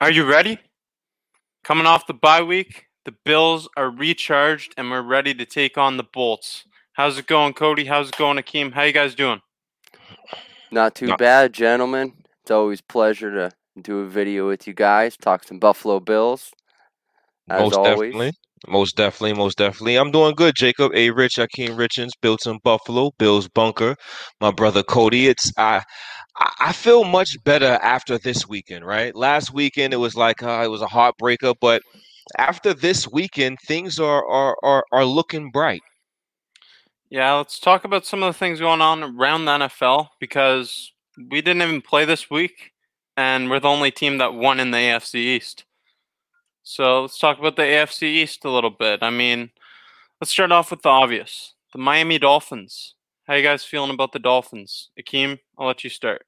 Are you ready? Coming off the bye week, the Bills are recharged and we're ready to take on the Bolts. How's it going, Cody? How's it going, Akeem? How you guys doing? Not too Not- bad, gentlemen. It's always a pleasure to do a video with you guys, talk some Buffalo Bills. As most always. definitely. Most definitely, most definitely. I'm doing good, Jacob. A Rich, Akeem Richens, built in Buffalo, Bills Bunker, my brother Cody. It's I I feel much better after this weekend, right? Last weekend it was like uh, it was a heartbreaker, but after this weekend, things are are are, are looking bright. Yeah, let's talk about some of the things going on around the NFL because we didn't even play this week and we're the only team that won in the AFC East. So let's talk about the AFC East a little bit. I mean, let's start off with the obvious the Miami Dolphins. How you guys feeling about the Dolphins? Akeem, I'll let you start.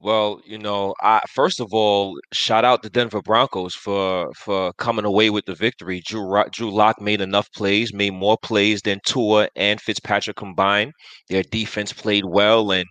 Well, you know, I first of all, shout out the Denver Broncos for for coming away with the victory. Drew Ro- Drew Lock made enough plays, made more plays than Tua and Fitzpatrick combined. Their defense played well, and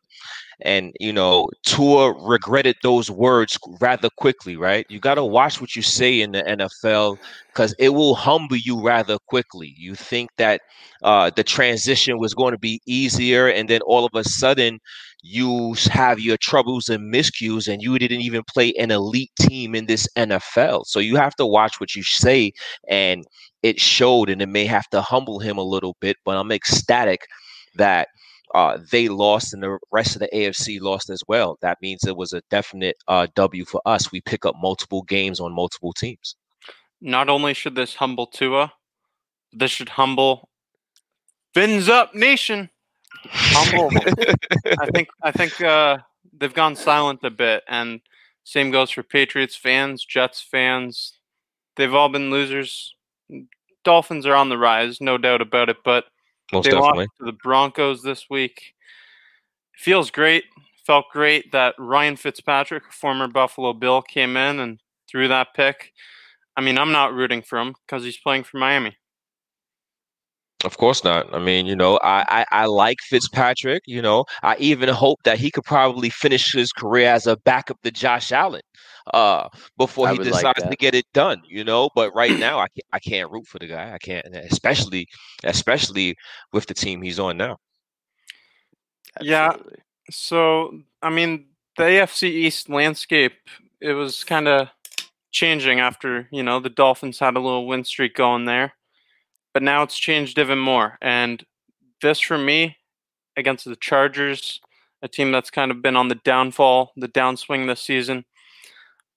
and you know, Tua regretted those words rather quickly. Right? You got to watch what you say in the NFL because it will humble you rather quickly. You think that uh, the transition was going to be easier, and then all of a sudden you have your troubles and miscues and you didn't even play an elite team in this NFL. So you have to watch what you say and it showed and it may have to humble him a little bit, but I'm ecstatic that uh, they lost and the rest of the AFC lost as well. That means it was a definite uh, W for us. We pick up multiple games on multiple teams. Not only should this humble Tua, this should humble Fins Up Nation. I think I think uh, they've gone silent a bit, and same goes for Patriots fans, Jets fans. They've all been losers. Dolphins are on the rise, no doubt about it. But Most they definitely. lost to the Broncos this week. Feels great. Felt great that Ryan Fitzpatrick, former Buffalo Bill, came in and threw that pick. I mean, I'm not rooting for him because he's playing for Miami. Of course not. I mean, you know, I, I I like Fitzpatrick. You know, I even hope that he could probably finish his career as a backup to Josh Allen, uh, before I he would like decides to get it done. You know, but right now, I can't I can't root for the guy. I can't, especially especially with the team he's on now. Yeah. So, I mean, the AFC East landscape, it was kind of changing after, you know, the Dolphins had a little win streak going there. But now it's changed even more. And this, for me, against the Chargers, a team that's kind of been on the downfall, the downswing this season,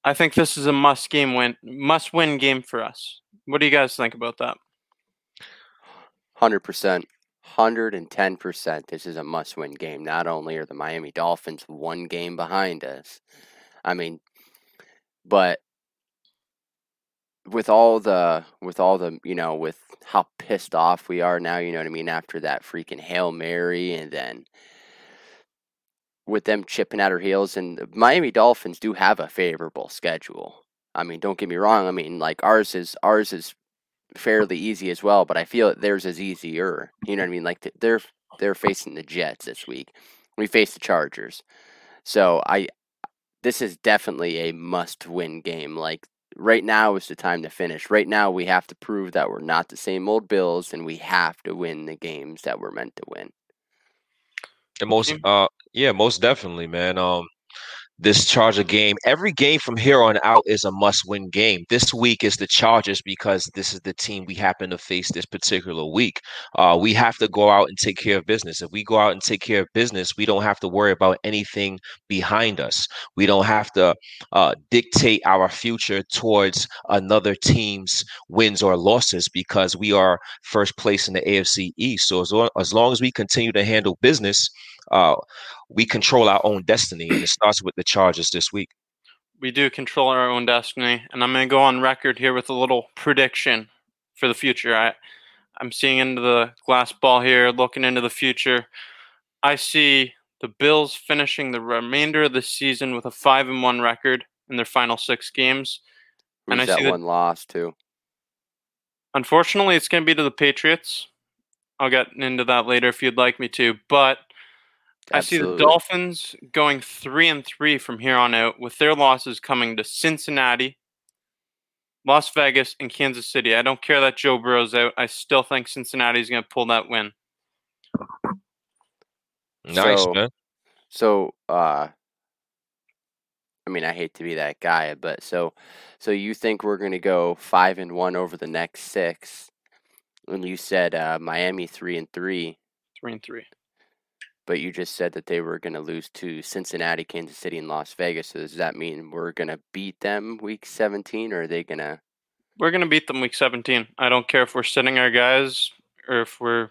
I think this is a must game win, must win game for us. What do you guys think about that? Hundred percent, hundred and ten percent. This is a must-win game. Not only are the Miami Dolphins one game behind us, I mean, but with all the with all the you know with how pissed off we are now, you know what I mean. After that freaking hail mary, and then with them chipping at our heels, and Miami Dolphins do have a favorable schedule. I mean, don't get me wrong. I mean, like ours is ours is fairly easy as well, but I feel that theirs is easier. You know what I mean? Like they're they're facing the Jets this week. We face the Chargers. So I this is definitely a must-win game. Like right now is the time to finish. Right now we have to prove that we're not the same old Bills and we have to win the games that we're meant to win. And most, uh, yeah, most definitely, man. Um, this Charger game, every game from here on out is a must-win game. This week is the Chargers because this is the team we happen to face this particular week. Uh, we have to go out and take care of business. If we go out and take care of business, we don't have to worry about anything behind us. We don't have to uh, dictate our future towards another team's wins or losses because we are first place in the AFC East. So as as, long as we continue to handle business, uh, we control our own destiny, and it starts with the Chargers this week. we do control our own destiny and i'm going to go on record here with a little prediction for the future i i'm seeing into the glass ball here looking into the future i see the bills finishing the remainder of the season with a 5 and 1 record in their final 6 games Who's And I that see that- one loss too? unfortunately it's going to be to the patriots i'll get into that later if you'd like me to but I see the Dolphins going three and three from here on out, with their losses coming to Cincinnati, Las Vegas, and Kansas City. I don't care that Joe Burrow's out. I still think Cincinnati's going to pull that win. Nice, So- man. So, uh, I mean, I hate to be that guy, but so, so you think we're gonna go five and one over the next six? When you said uh, Miami three and three, Three and three. But you just said that they were gonna lose to Cincinnati, Kansas City, and Las Vegas. So does that mean we're gonna beat them week seventeen, or are they gonna? We're going to beat them week 17. I don't care if we're sitting our guys or if we're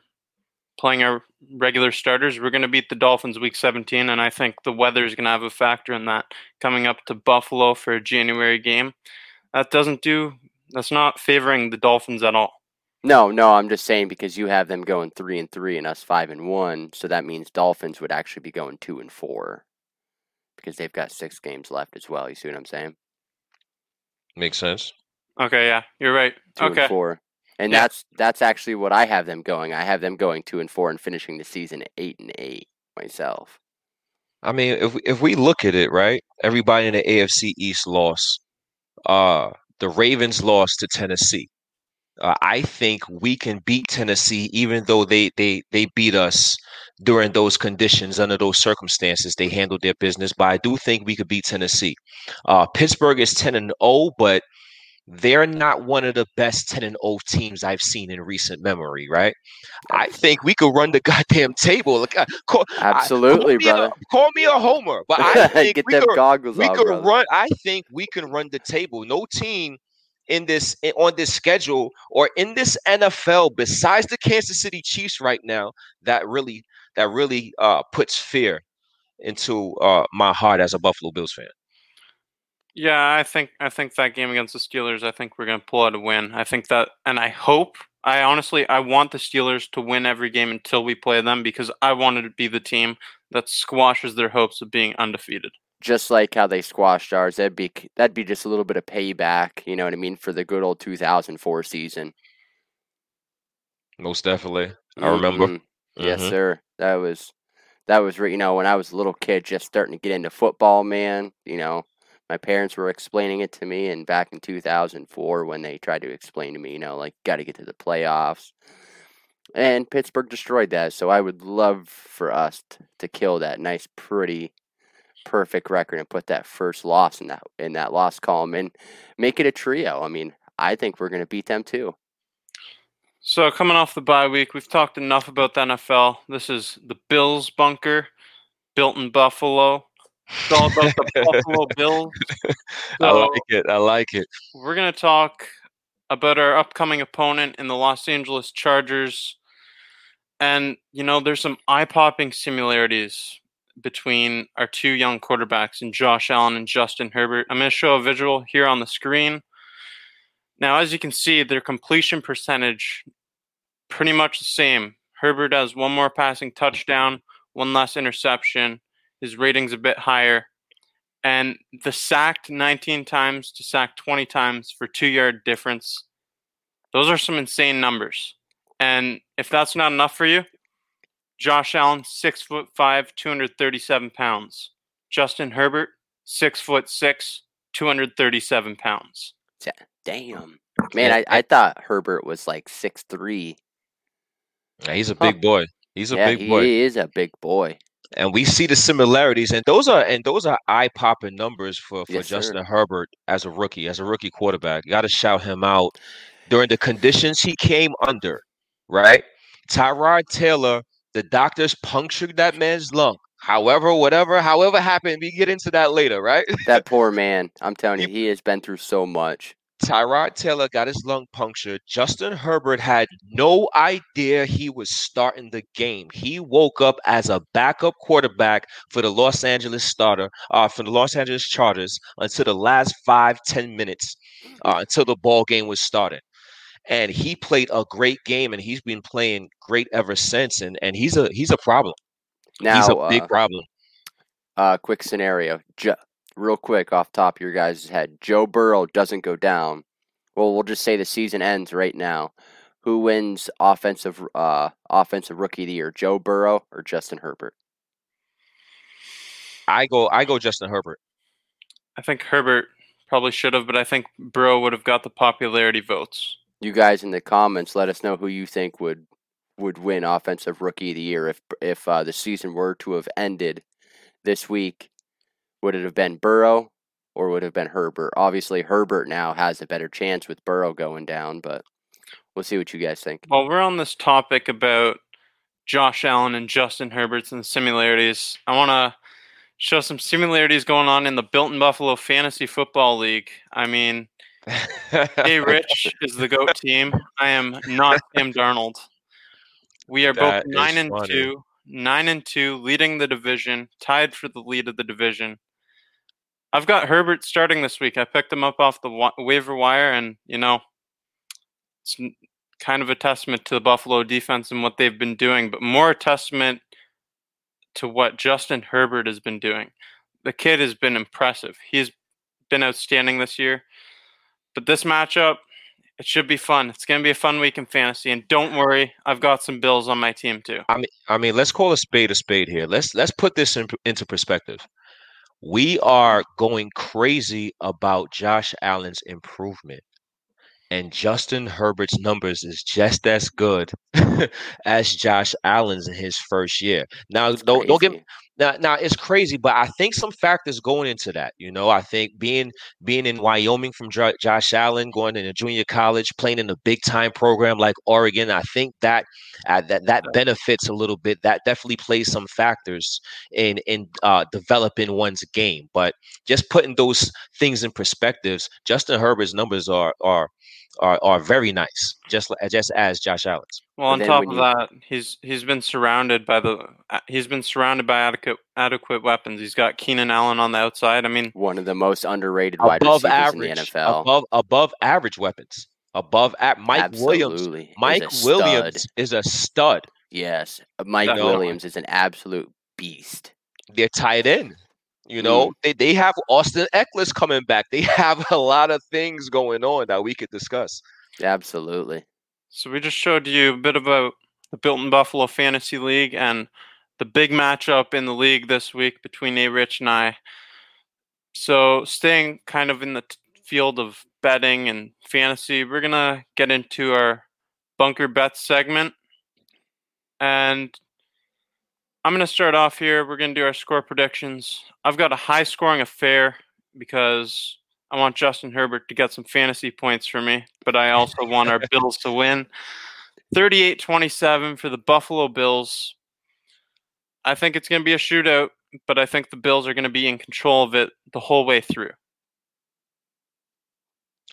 playing our regular starters. We're going to beat the Dolphins week 17, and I think the weather is going to have a factor in that. Coming up to Buffalo for a January game, that doesn't do. That's not favoring the Dolphins at all. No, no, I'm just saying because you have them going three and three and us five and one, so that means Dolphins would actually be going two and four because they've got six games left as well. You see what I'm saying? Makes sense. Okay, yeah, you're right. Two okay, and four, and Yeah. that's that's actually what I have them going. I have them going two and four and finishing the season at eight and eight myself. I mean, if we- if we look at it, right, everybody in the AFC East lost. Uh, the Ravens lost to Tennessee. Uh, I think we can beat Tennessee, even though they they they beat us during those conditions, under those circumstances. They handled their business, but I do think we could beat Tennessee. Uh, Pittsburgh is ten and zero, but they're not one of the best ten and zero teams I've seen in recent memory. Right? I think we could run the goddamn table. Look, uh, call, I- Absolutely, call me a- call me a homer, but I think Get we them could, goggles we on, could run. I think we can run the table. No team in this on this schedule or in this NFL besides the Kansas City Chiefs right now that really that really uh, puts fear into uh, my heart as a Buffalo Bills fan. Yeah, I think I think that game against the Steelers, I think we're going to pull out a win. I think that, and I hope. I honestly, I want the Steelers to win every game until we play them because I wanted to be the team that squashes their hopes of being undefeated. Just like how they squashed ours, that'd be that'd be just a little bit of payback. You know what I mean for the good old 2004 season. Most definitely, I remember. Mhm. Yes, Mhm. sir. That was that was you know when I was a little kid, just starting to get into football. Man, you know, my parents were explaining it to me, and back in 2004, when they tried to explain to me, you know, like got to get to the playoffs, and Pittsburgh destroyed that. So I would love for us t- to kill that nice, pretty, perfect record and put that first loss in that in that loss column and make it a trio. I mean, I think we're gonna beat them too. So coming off the bye week, we've talked enough about the NFL. This is the Bills bunker, built in Buffalo. It's all about the Buffalo Bills. I like it. I like it. We're going to talk about our upcoming opponent in the Los Angeles Chargers. And, you know, there's some eye popping similarities between our two young quarterbacks and Josh Allen and Justin Herbert. I'm going to show a visual here on the screen. Now, as you can see, their completion percentage pretty much the same. Herbert has one more passing touchdown, one less interception. His rating's a bit higher and the sacked 19 times to sacked 20 times for two yard difference. Those are some insane numbers. And if that's not enough for you, Josh Allen, six foot five, 237 pounds. Justin Herbert, six foot six, 237 pounds. Damn, man, I, I thought Herbert was like six three. Yeah, he's a Huh. big boy. He's a yeah, big boy. he is a big boy. and we see the similarities and those are and those are eye-popping numbers for for Yes, sir. Justin Herbert as a rookie as a rookie quarterback got to shout him out during the conditions he came under right Tyrod Taylor the doctors punctured that man's lung however whatever however happened we get into that later right That poor man. I'm telling you, he has been through so much. Tyrod Taylor got his lung punctured. Justin Herbert had no idea he was starting the game. He woke up as a backup quarterback for the Los Angeles starter, uh, for the Los Angeles Chargers until the last five, ten minutes, uh, until the ball game was started. And he played a great game, and he's been playing great ever since. And and he's a he's a problem. Now, he's a big uh, problem. uh, quick scenario, jo- real quick off top of your guys' head. Joe Burrow doesn't go down. Well, we'll just say the season ends right now. Who wins offensive uh offensive rookie of the year, Joe Burrow or Justin Herbert? I go I go Justin Herbert. I think Herbert probably should have, but I think Burrow would have got the popularity votes. You guys in the comments, let us know who you think would would win offensive rookie of the year if if uh, the season were to have ended this week. Would it have been Burrow or would it have been Herbert? Obviously, Herbert now has a better chance with Burrow going down, but we'll see what you guys think. While we're on this topic about Josh Allen and Justin Herbert's and similarities, I want to show some similarities going on in the Built in Buffalo Fantasy Football League. I mean, hey, Rich is the GOAT team. I am not Sam Darnold. We are That both nine and funny. two, nine and two, leading the division, tied for the lead of the division. I've got Herbert starting this week. I picked him up off the wa- waiver wire, and you know, it's kind of a testament to the Buffalo defense and what they've been doing, but more a testament to what Justin Herbert has been doing. The kid has been impressive. He's been outstanding this year. But this matchup, it should be fun. It's going to be a fun week in fantasy. And don't worry, I've got some Bills on my team too. I mean, I mean, let's call a spade a spade here. Let's let's put this in, into perspective. We are going crazy about Josh Allen's improvement, and Justin Herbert's numbers is just as good as Josh Allen's in his first year. Now, It's don't don't get crazy. Now, now it's crazy, but I think some factors going into that. You know, I think being being in Wyoming from Jo- Josh Allen, going into junior college, playing in a big time program like Oregon, I think that uh, that that benefits a little bit. That definitely plays some factors in in uh, developing one's game. But just putting those things in perspectives, Justin Herbert's numbers are are are, are very nice, just just as Josh Allen's. Well, on top of you- that, he's he's been surrounded by the he's been surrounded by adequate adequate weapons. He's got Keenan Allen on the outside. I mean, One of the most underrated wide above receivers average, in the NFL. above above average weapons, above at Mike Williams. Absolutely. is Mike a Williams stud. is a stud. Yes, Mike Definitely. Williams is an absolute beast. They're tied in. You know, mm. they, they have Austin Ekeler's coming back. They have a lot of things going on that we could discuss. Absolutely. so we just showed you a bit about the Built in Buffalo Fantasy League and the big matchup in the league this week between A Rich and I. So staying kind of in the t- field of betting and fantasy, we're gonna get into our bunker bets segment, and I'm gonna start off here. We're gonna do our score predictions. I've got a high scoring affair because I want Justin Herbert to get some fantasy points for me, but I also want our Bills to win. 38 27 for the Buffalo Bills. I think it's going to be a shootout, but I think the Bills are going to be in control of it the whole way through.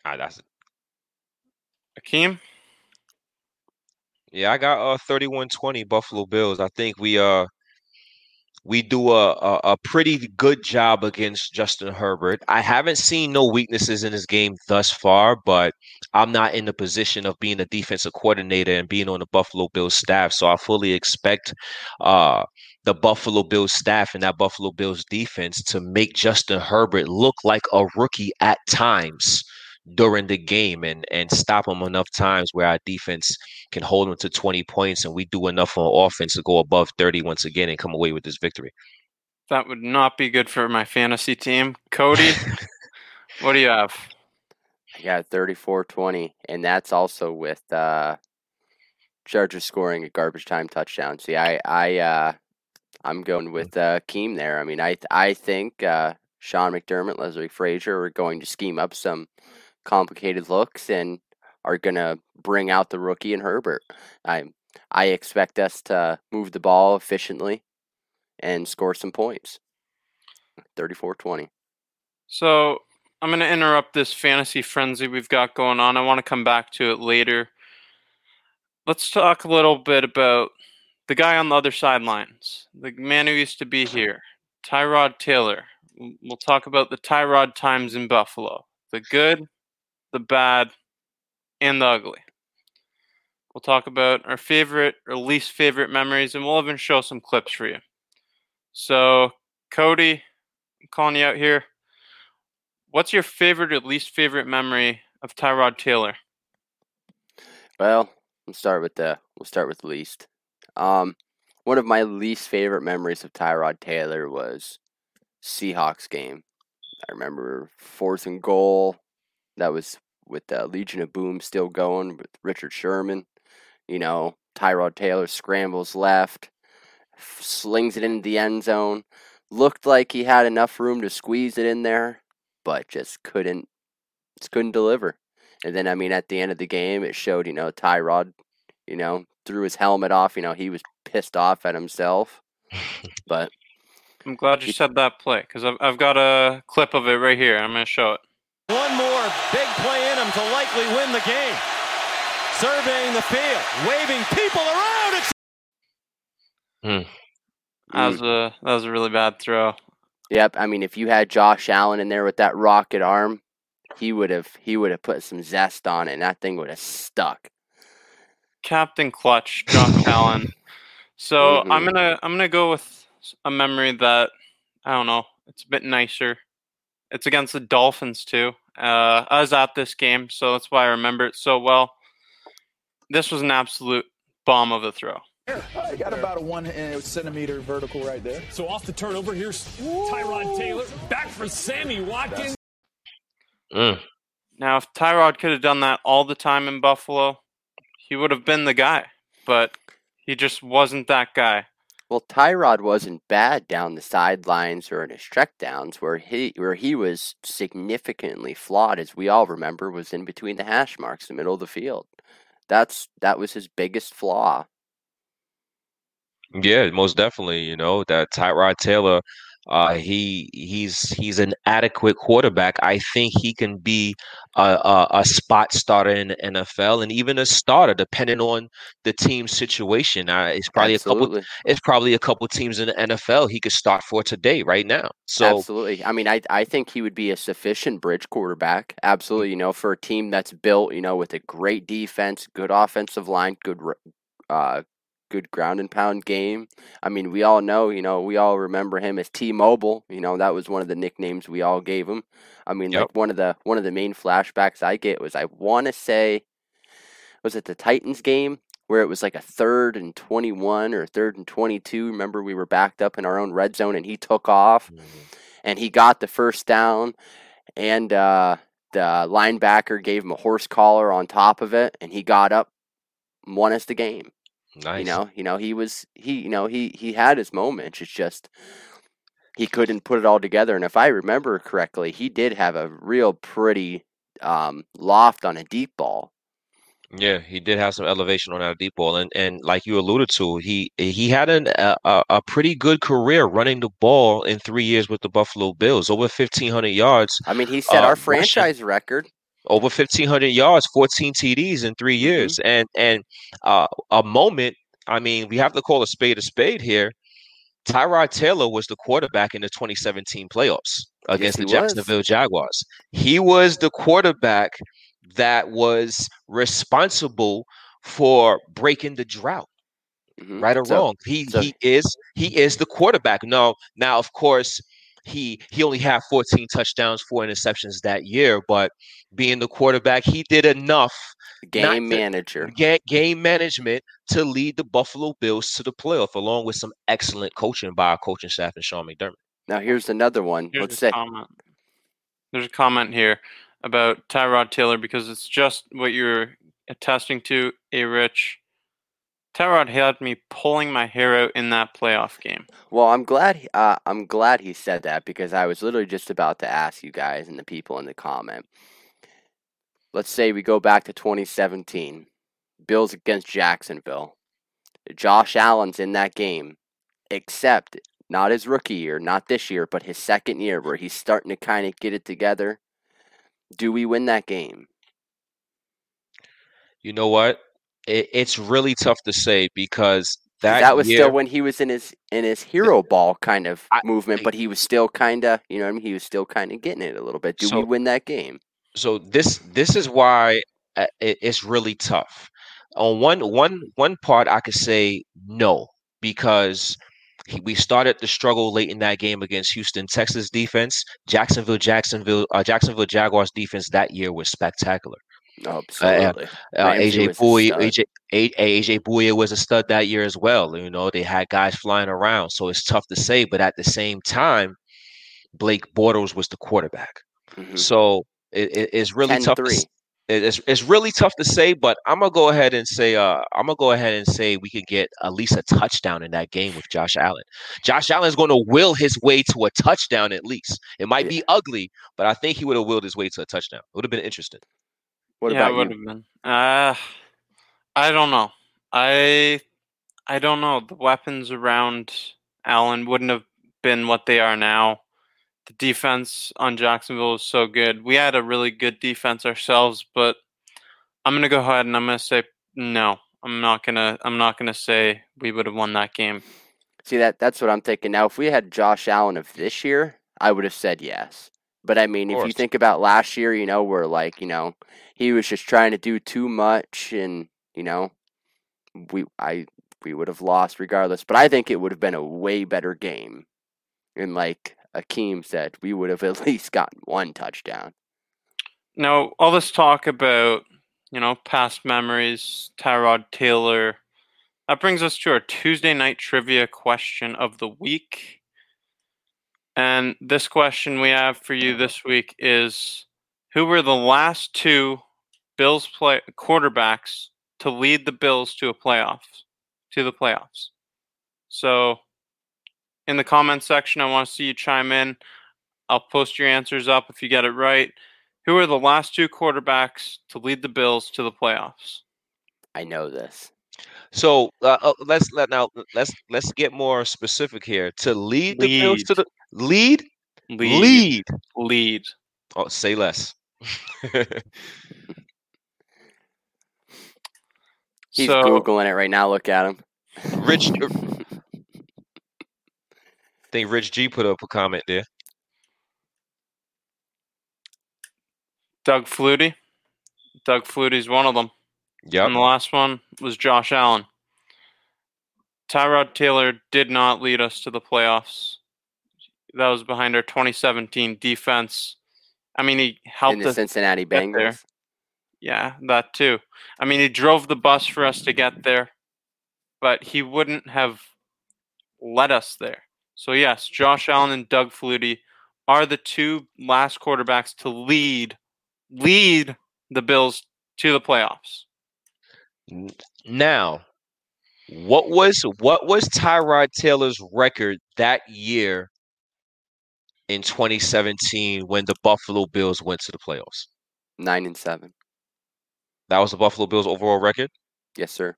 Ah, that's it. Akeem? yeah. I got uh 31-20 Buffalo Bills. I think we uh we do a, a a pretty good job against Justin Herbert. I haven't seen no weaknesses in his game thus far, but I'm not in the position of being a defensive coordinator and being on the Buffalo Bills staff, so I fully expect uh the Buffalo Bills staff and that Buffalo Bills defense to make Justin Herbert look like a rookie at times during the game and and stop them enough times where our defense can hold them to 20 points and we do enough on offense to go above 30 once again and come away with this victory. That would not be good for my fantasy team. Cody, what do you have? I got 34-20, and that's also with uh, Chargers scoring a garbage time touchdown. See, I, I, uh, I'm going with uh, Keem there. I mean, I, I think uh, Sean McDermott, Leslie Frazier are going to scheme up some complicated looks and are going to bring out the rookie and Herbert. I, I expect us to move the ball efficiently and score some points. 34-20. So I'm going to interrupt this fantasy frenzy we've got going on. I want to come back to it later. Let's talk a little bit about the guy on the other sidelines, the man who used to be here, Tyrod Taylor. We'll talk about the Tyrod times in Buffalo the good, the bad, and the ugly. We'll talk about our favorite or least favorite memories, and we'll even show some clips for you. So, Cody, I'm calling you out here. What's your favorite or least favorite memory of Tyrod Taylor? Well, we'll start with the we'll start with least. Um, one of my least favorite memories of Tyrod Taylor was Seahawks game. I remember fourth and goal. That was with the Legion of Boom still going with Richard Sherman. You know, Tyrod Taylor scrambles left, slings it into the end zone. Looked like he had enough room to squeeze it in there, but just couldn't just couldn't deliver. And then I mean at the end of the game it showed, you know, Tyrod, you know, threw his helmet off, you know, he was pissed off at himself. But I'm glad you said that play because I've, I've got a clip of it right here. I'm going to show it. One more big play in him to likely win the game. Surveying the field, waving people around. It's That was a that was a really bad throw. Yep, I mean if you had Josh Allen in there with that rocket arm, he would have he would have put some zest on it and that thing would have stuck. Captain Clutch, Josh Allen. So I'm Mhm. gonna I'm gonna go with a memory that I don't know. It's a bit nicer. It's against the Dolphins too. Uh, I was at this game, so that's why I remember it so well. This was an absolute bomb of a throw. I got about a one uh, centimeter vertical right there. So off the turnover, here's Tyrod Taylor back for Sammy Watkins. Mm. Now, if Tyrod could have done that all the time in Buffalo, he would have been the guy. But he just wasn't that guy. Well, Tyrod wasn't bad down the sidelines or in his check downs where he where he was significantly flawed, as we all remember, was in between the hash marks, the middle of the field. That's that was his biggest flaw. Yeah, most definitely. You know that Tyrod Taylor, uh, he he's he's an adequate quarterback. I think he can be a, a a spot starter in the NFL and even a starter, depending on the team situation. Uh, it's probably a couple. It's probably a couple teams in the NFL he could start for today, right now. So Absolutely. I mean, I I think he would be a sufficient bridge quarterback. Absolutely. You know, for a team that's built, you know, with a great defense, good offensive line, good uh good ground and pound game. I mean, we all know, you know, we all remember him as T-Mobile. You know, that was one of the nicknames we all gave him. I mean, Yep. like one of the one of the main flashbacks I get was I want to say was it the Titans game where it was like a third and 21 or third and 22. Remember we were backed up in our own red zone and he took off and he got the first down and uh, the linebacker gave him a horse collar on top of it and he got up and won us the game nice. you know you know he was he you know he he had his moments it's just he couldn't put it all together and if i remember correctly he did have a real pretty um loft on a deep ball Yeah, he did have some elevation on that deep ball, and and like you alluded to, he he had an, a a pretty good career running the ball in three years with the Buffalo Bills, over fifteen hundred yards, i mean he set Uh, our rushing- franchise record over fifteen hundred yards, fourteen TDs in three years, and and uh, a moment. I mean, we have to call a spade a spade here. Tyrod Taylor was the quarterback in the 2017 playoffs against he the was. Jacksonville Jaguars. He was the quarterback that was responsible for breaking the drought Mhm. right or So- wrong. He so- he is he is the quarterback. No, now of course he he only had 14 touchdowns, four interceptions that year, but being the quarterback, he did enough game to- manager ga- game management to lead the Buffalo Bills to the playoff, along with some excellent coaching by our coaching staff and Sean McDermott. now here's another one Here's let's a say comment. There's a comment here about Tyrod Taylor because it's just what you're attesting to, a rich. Tyrod had me pulling my hair out in that playoff game. Well, I'm glad. he- Uh, I'm glad he said that because I was literally just about to ask you guys and the people in the comment. Let's say we go back to 2017, Bills against Jacksonville. Josh Allen's in that game, except not his rookie year, not this year, but his second year, where he's starting to kind of get it together. Do we win that game? You know what? It, it's really tough to say because that, That, was year, still when he was in his in his hero ball kind of I- movement, but he was still kind of, you know, what I mean, he was still kind of getting it a little bit. Do we win that game? so this this is why uh, it's really tough. On one one one part, I could say no because he, we started the struggle late in that game against Houston Texas defense. Jacksonville Jacksonville uh, Jacksonville Jaguars defense that year was spectacular. Oh, absolutely. Uh, Ramsey AJ was a Bouye, stud. AJ, AJ Bouye was a stud that year as well. You know, they had guys flying around, so it's tough to say. But at the same time, Blake Bortles was the quarterback. Mhm. So it, it- it's really 10 tough. To, 3. it's it's really tough to say, but I'm gonna go ahead and say uh I'm gonna go ahead and say we could get at least a touchdown in that game with Josh Allen. Josh Allen is going to will his way to a touchdown at least. It might Yeah. be ugly, but I think he would have willed his way to a touchdown. It would have been interesting. What yeah, about would you? have been. Uh, I don't know. I I don't know. The weapons around Allen wouldn't have been what they are now. The defense on Jacksonville was so good. We had a really good defense ourselves, but I'm gonna go ahead and I'm gonna say no. I'm not gonna. I'm not gonna say we would have won that game. See that that's what I'm thinking. Now if we had Josh Allen of this year, I would have said yes. But I mean, if you think about last year, you know, where like, you know, he was just trying to do too much and, you know, we I we would have lost regardless. But I think it would have been a way better game. And like Akeem said, we would have at least gotten one touchdown. Now, all this talk about, you know, past memories, Tyrod Taylor, that brings us to our Tuesday night trivia question of the week. And this question we have for you this week is who were the last two Bills play quarterbacks to lead the Bills to a playoffs to the playoffs? So in the comment section, I want to see you chime in. I'll post your answers up if you get it right. Who are the last two quarterbacks to lead the Bills to the playoffs? I know this. So uh, uh, let's let now let's let's get more specific here. To lead the Bills to the lead, Lead. lead. Lead. Oh, say less. He's so, googling it right now. Look at him. Rich, I think Rich G put up a comment there. Doug Flutie. Doug Flutie's one of them. Yep. And the last one was Josh Allen. Tyrod Taylor did not lead us to the playoffs. That was behind our 2017 defense. I mean, he in helped the us. Cincinnati get there. Bengals. Yeah, that too. I mean, he drove the bus for us to get there, but he wouldn't have led us there. So yes, Josh Allen and Doug Flutie are the two last quarterbacks to lead lead the Bills to the playoffs. Now, what was what was Tyrod Taylor's record that year in 2017 when the Buffalo Bills went to the playoffs? Nine and seven. That was the Buffalo Bills overall record. Yes, sir.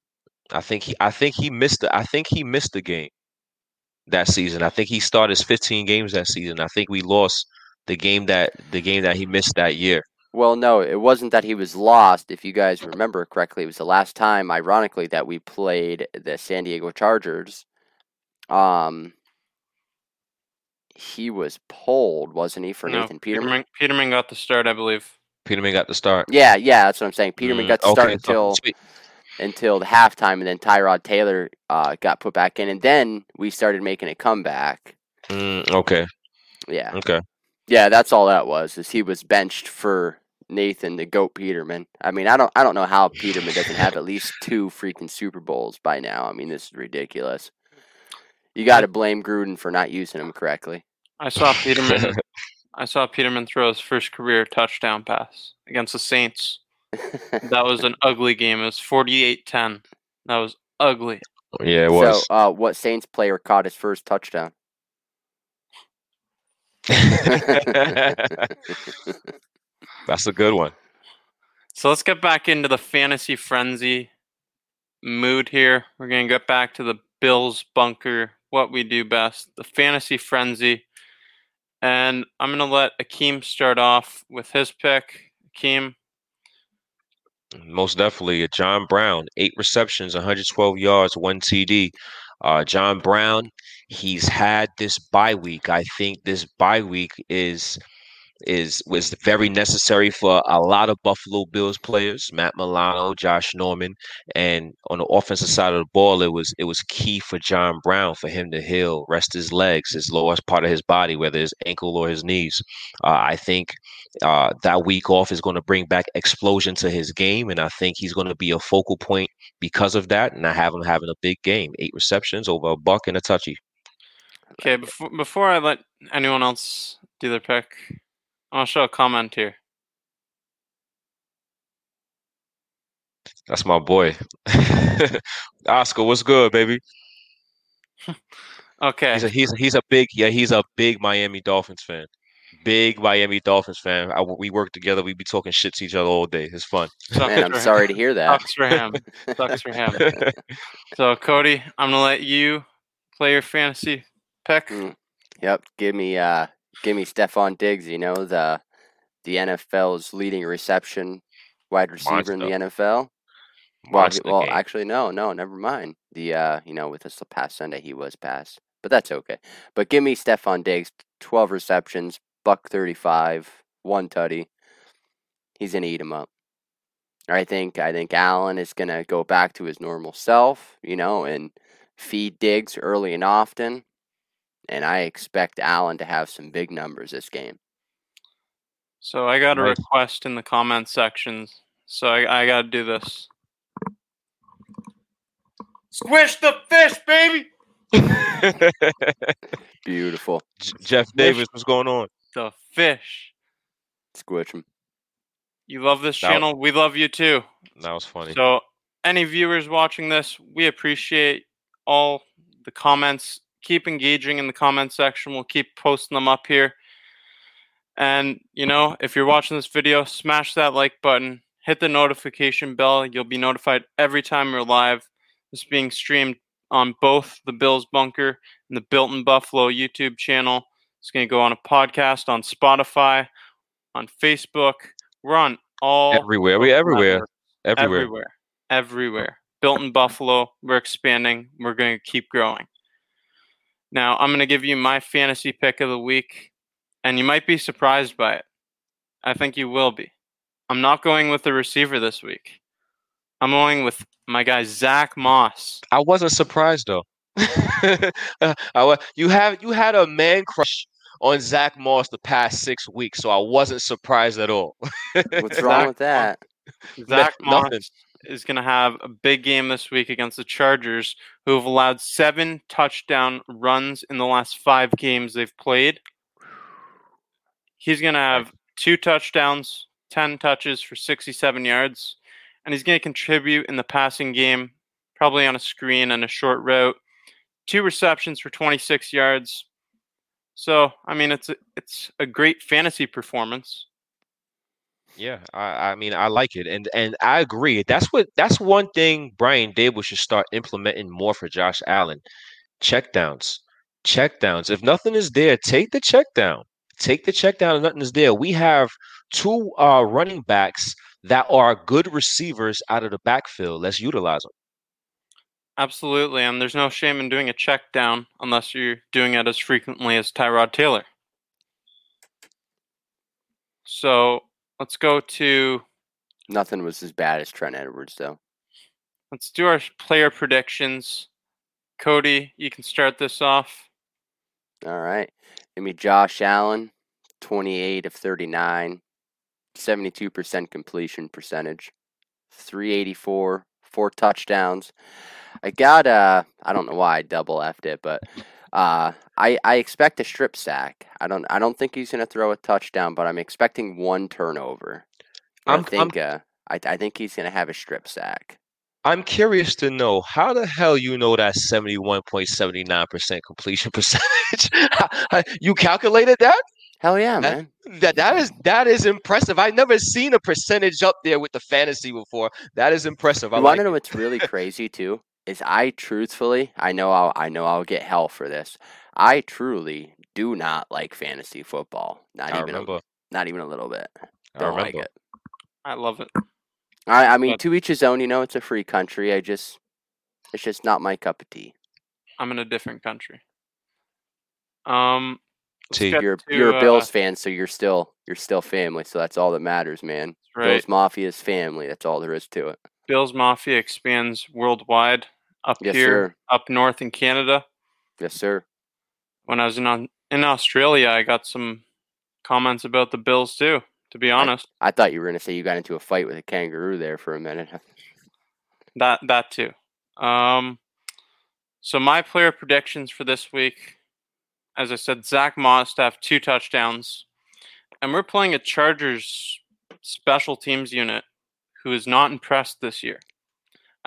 I think he I think he missed the I think he missed the game that season. I think he started 15 games that season. I think we lost the game that the game that he missed that year. Well, no, it wasn't that he was lost. If you guys remember correctly, it was the last time, ironically, that we played the San Diego Chargers. Um, he was pulled, wasn't he, for No, Nathan Peterman? Peterman, Peterman got the start, I believe. Peterman got the start. Yeah, yeah, that's what I'm saying. Peterman Mm, got the start okay, so- until sweet. until the halftime, and then Tyrod Taylor uh, got put back in, and then we started making a comeback. Mm, okay. Yeah, Okay. yeah, that's all that was. Is he was benched for Nathan the Goat Peterman. I mean, I don't, I don't know how Peterman doesn't have at least two freaking Super Bowls by now. I mean, this is ridiculous. You got to blame Gruden for not using him correctly. I saw Peterman. I saw Peterman throw his first career touchdown pass against the Saints. That was an ugly game. It was 48-10. That was ugly. Yeah, it so, was. uh, what Saints player caught his first touchdown? That's a good one. So let's get back into the fantasy frenzy mood here. We're going to get back to the Bills bunker, what we do best, the fantasy frenzy. And I'm going to let Akeem start off with his pick. Akeem, Most definitely. uh, John Brown, eight receptions, 112 yards, one TD. Uh, John Brown, he's had this bye week. I think this bye week is is was very necessary for a lot of Buffalo Bills players, Matt Milano, Josh Norman, and on the offensive side of the ball, it was it was key for John Brown for him to heal, rest his legs, his lowest part of his body, whether his ankle or his knees. Uh, I think uh, that week off is going to bring back explosion to his game, and I think he's going to be a focal point because of that. And I have him having a big game, eight receptions, over a buck and a touchy. okay, before, before I let anyone else do their pick. I'll show a comment here. That's my boy. Oscar, what's good, baby? Okay. He's a he's a, he's a big yeah he's a big Miami Dolphins fan. Big Miami Dolphins fan. I, we work together. We be talking shit to each other all day. It's fun. Man, I'm sorry him. to hear that. Sucks for him. Sucks for him. So Cody, I'm gonna let you play your fantasy pick. Mm. Yep, give me uh give me Stefon Diggs, you know, the the NFL's leading reception wide receiver in the NFL. Well, he- Monster well, actually no, no, never mind. The uh, you know, with this past Sunday he was passed. But that's okay. But give me Stefon Diggs, 12 receptions, buck 35, one tutty. He's going to eat him up. I think I think Allen is going to go back to his normal self, you know, and feed Diggs early and often. And I expect Allen to have some big numbers this game. So I got a Nice. request in the comment sections. So I, I got to do this. Squish the fish, baby. Beautiful. J- Jeff Davis, what's going on? The fish. Squish him. You love this That was- channel. We love you too. That was funny. So, any viewers watching this, we appreciate all the comments. Keep engaging in the comment section. We'll keep posting them up here. And, you know, if you're watching this video, smash that like button, hit the notification bell. You'll be notified every time we're live. This is being streamed on both the Bills Bunker and the Built in Buffalo YouTube channel. It's going to go on a podcast on Spotify, on Facebook. We're on all everywhere. We everywhere. Everywhere. everywhere, everywhere. Built in Buffalo. We're expanding. We're going to keep growing. Now, I'm going to give you my fantasy pick of the week, and you might be surprised by it. I think you will be. I'm not going with the receiver this week. I'm going with my guy Zach Moss. I wasn't surprised though. Uh, I, wa- you have you had a man crush on Zach Moss the past six weeks, so I wasn't surprised at all. What's wrong Zach with that? Zach Moss nothing. Is going to have a big game this week against the Chargers, who have allowed seven touchdown runs in the last five games they've played. He's going to have two touchdowns, 10 touches for 67 yards, and he's going to contribute in the passing game, probably on a screen and a short route. Two receptions for 26 yards. So, I mean, it's a, it's a great fantasy performance. Yeah, I, I mean I like it, and and I agree. That's what that's one thing Brian Daboll should start implementing more for Josh Allen. Checkdowns, checkdowns. If nothing is there, take the check down. Take the check down. If nothing is there, we have two uh, running backs that are good receivers out of the backfield. Let's utilize them. Absolutely, and there's no shame in doing a check down unless you're doing it as frequently as Tyrod Taylor. So let's go to Nothing was as bad as Trent Edwards, though. let's do our player predictions. Cody, you can start this off. All right. Give me Josh Allen, 28 of 39, 72% completion percentage, 384, four touchdowns. I got uh I don't know why I double effed it, but uh I I expect a strip sack. I don't I don't think he's gonna throw a touchdown, but I'm expecting one turnover. I'm- I think uh I, I think he's gonna have a strip sack. I'm curious to know how the hell you know that 71.79% completion percentage. you calculated that? Hell yeah, That- man. That that is that is impressive. I've never seen a percentage up there with the fantasy before. That is impressive. I You like want to know what's really crazy too? Is I truthfully, I know I'll, I know I'll get hell for this. I truly do not like fantasy football. Not I even, a, not even a little bit. I Don't like it. I love it. I, I mean, But- to each his own. You know, it's a free country. I just, it's just not my cup of tea. I'm in a different country. Um, let's T. get You're to, you're a uh, Bills fan, so you're still you're still family. So that's all that matters, man. right. Bills Mafia's family. That's all there is to it. Bills Mafia expands worldwide. Up Yes, here, sir. up north in Canada. Yes, sir. When I was in in Australia, I got some comments about the Bills too. To be honest, I thought you were gonna say you got into a fight with a kangaroo there for a minute. that that too. Um, so my player predictions for this week, as I said, Zach Moss to have two touchdowns. And we're playing a Chargers special teams unit who is not impressed this year.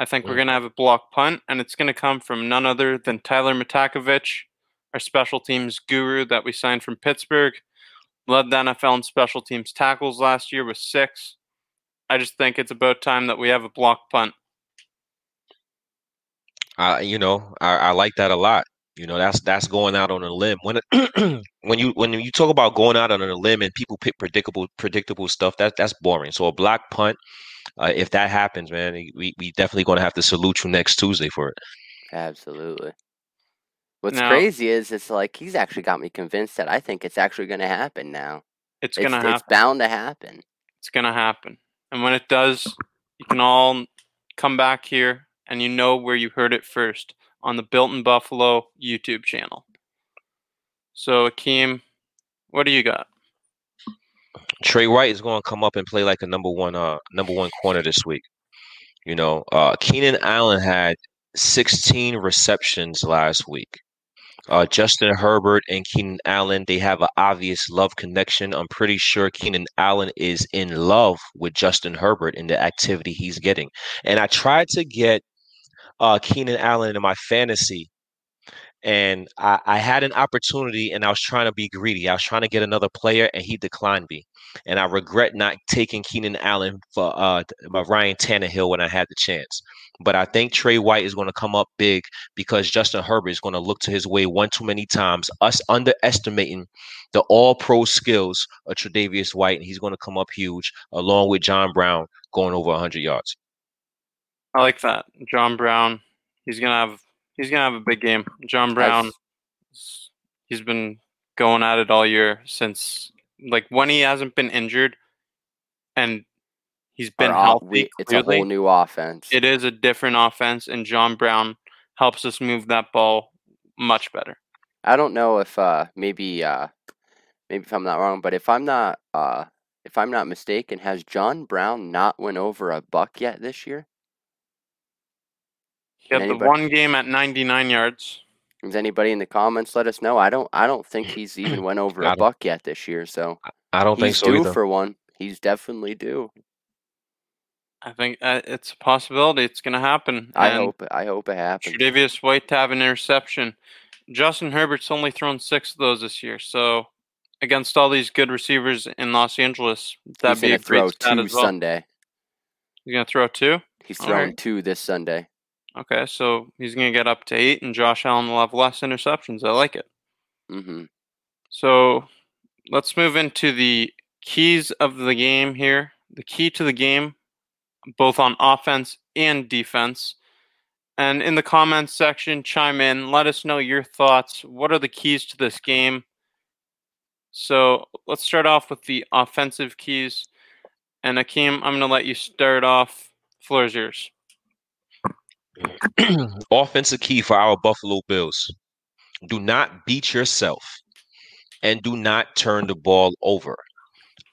I think we're going to have a block punt, and it's going to come from none other than Tyler Matakevich, our special teams guru that we signed from Pittsburgh. Led the NFL in special teams tackles last year with six. I just think it's about time that we have a block punt. I you know I, I like that a lot. You know that's that's going out on a limb. When when you when you talk about going out on a limb and people pick predictable predictable stuff, that that's boring. So a block punt, uh, if that happens, man, we we definitely going to have to salute you next Tuesday for it. Absolutely. What's Now- crazy is it's like he's actually got me convinced that I think it's actually going to happen now. It's It's, going to it's happen. bound to happen. It's going to happen. And when it does, you can all come back here and you know where you heard it first on the Built in Buffalo YouTube channel. So, Akeem, what do you got? Trey White is going to come up and play like a number one uh number one corner this week. You know, uh Keenan Allen had 16 receptions last week. Uh, Justin Herbert and Keenan Allen, they have an obvious love connection. I'm pretty sure Keenan Allen is in love with Justin Herbert in the activity he's getting. And I tried to get uh, Keenan Allen into my fantasy, and I, I had an opportunity, and I was trying to be greedy. I was trying to get another player, and he declined me. And I regret not taking Keenan Allen for uh, by Ryan Tannehill when I had the chance. But I think Trey White is going to come up big because Justin Herbert is going to look to his way one too many times, us underestimating the all pro skills of Tre'Davious White, and he's going to come up huge, along with John Brown going over 100 yards. I like that. John Brown, he's going to have he's going to have a big game. John Brown That's- he's been going at it all year since like when he hasn't been injured and he's been healthy we- it's a whole new offense. it is a different offense and John Brown helps us move that ball much better. I don't know if uh maybe uh maybe if I'm not wrong, but if I'm not uh if I'm not mistaken, has John Brown not went over a buck yet this year? He had the one game at 99 yards. Does anybody in the comments let us know? I don't I don't think he's even went over a buck yet this year, so I don't think he's so due either. for one. He's definitely due. I think uh, it's a possibility. It's going to happen. I and hope I hope it happens. Tre'Davious White to have an interception. Justin Herbert's only thrown six of those this year. So against all these good receivers in Los Angeles, that'd he's be gonna a great throw stat two as well. Sunday. He's going to throw two. He's throwing right. two this Sunday. Okay, so he's going to get up to eight, and Josh Allen will have less interceptions. I like it. hmm So let's move into the keys of the game here. The key to the game, both on offense and defense. And in the comments section, chime in. Let us know your thoughts. What are the keys to this game? So let's start off with the offensive keys. And Akeem, I'm going to let you start off. Floor is yours. Offensive key for our Buffalo Bills. Do not beat yourself and do not turn the ball over.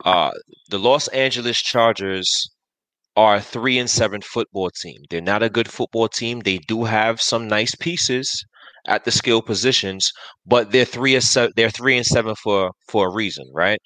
Uh, the Los Angeles Chargers are a three and seven football team. They're not a good football team. They do have some nice pieces at the skill positions, but they're three and seven. They're three and seven for for a reason, right?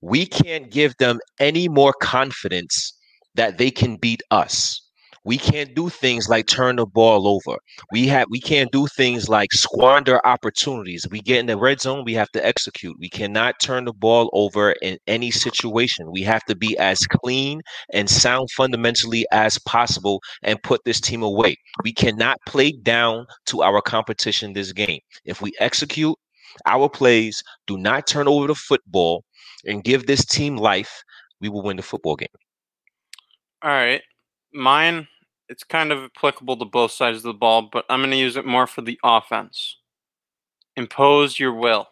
We can't give them any more confidence that they can beat us. We can't do things like turn the ball over. We have we can't do things like squander opportunities. We get in the red zone, we have to execute. We cannot turn the ball over in any situation. We have to be as clean and sound fundamentally as possible and put this team away. We cannot play down to our competition this game. If we execute our plays, do not turn over the football and give this team life, we will win the football game. All right. Mine, it's kind of applicable to both sides of the ball, but I'm going to use it more for the offense. Impose your will.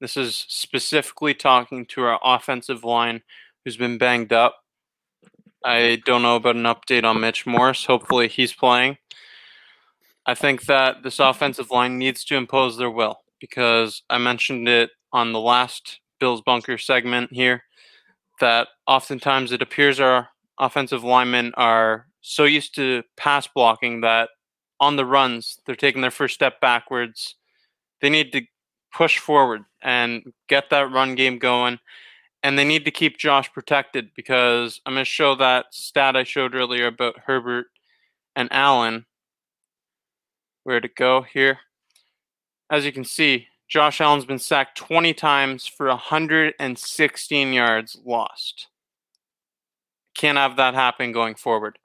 This is specifically talking to our offensive line who's been banged up. I don't know about an update on Mitch Morse. Hopefully, he's playing. I think that this offensive line needs to impose their will because I mentioned it on the last Bills Bunker segment here that oftentimes it appears our offensive linemen are so used to pass blocking that on the runs they're taking their first step backwards. They need to push forward and get that run game going. And they need to keep Josh protected because I'm going to show that stat I showed earlier about Herbert and Allen. Where to go here? As you can see, Josh Allen's been sacked 20 times for 116 yards lost. Can't have that happen going forward.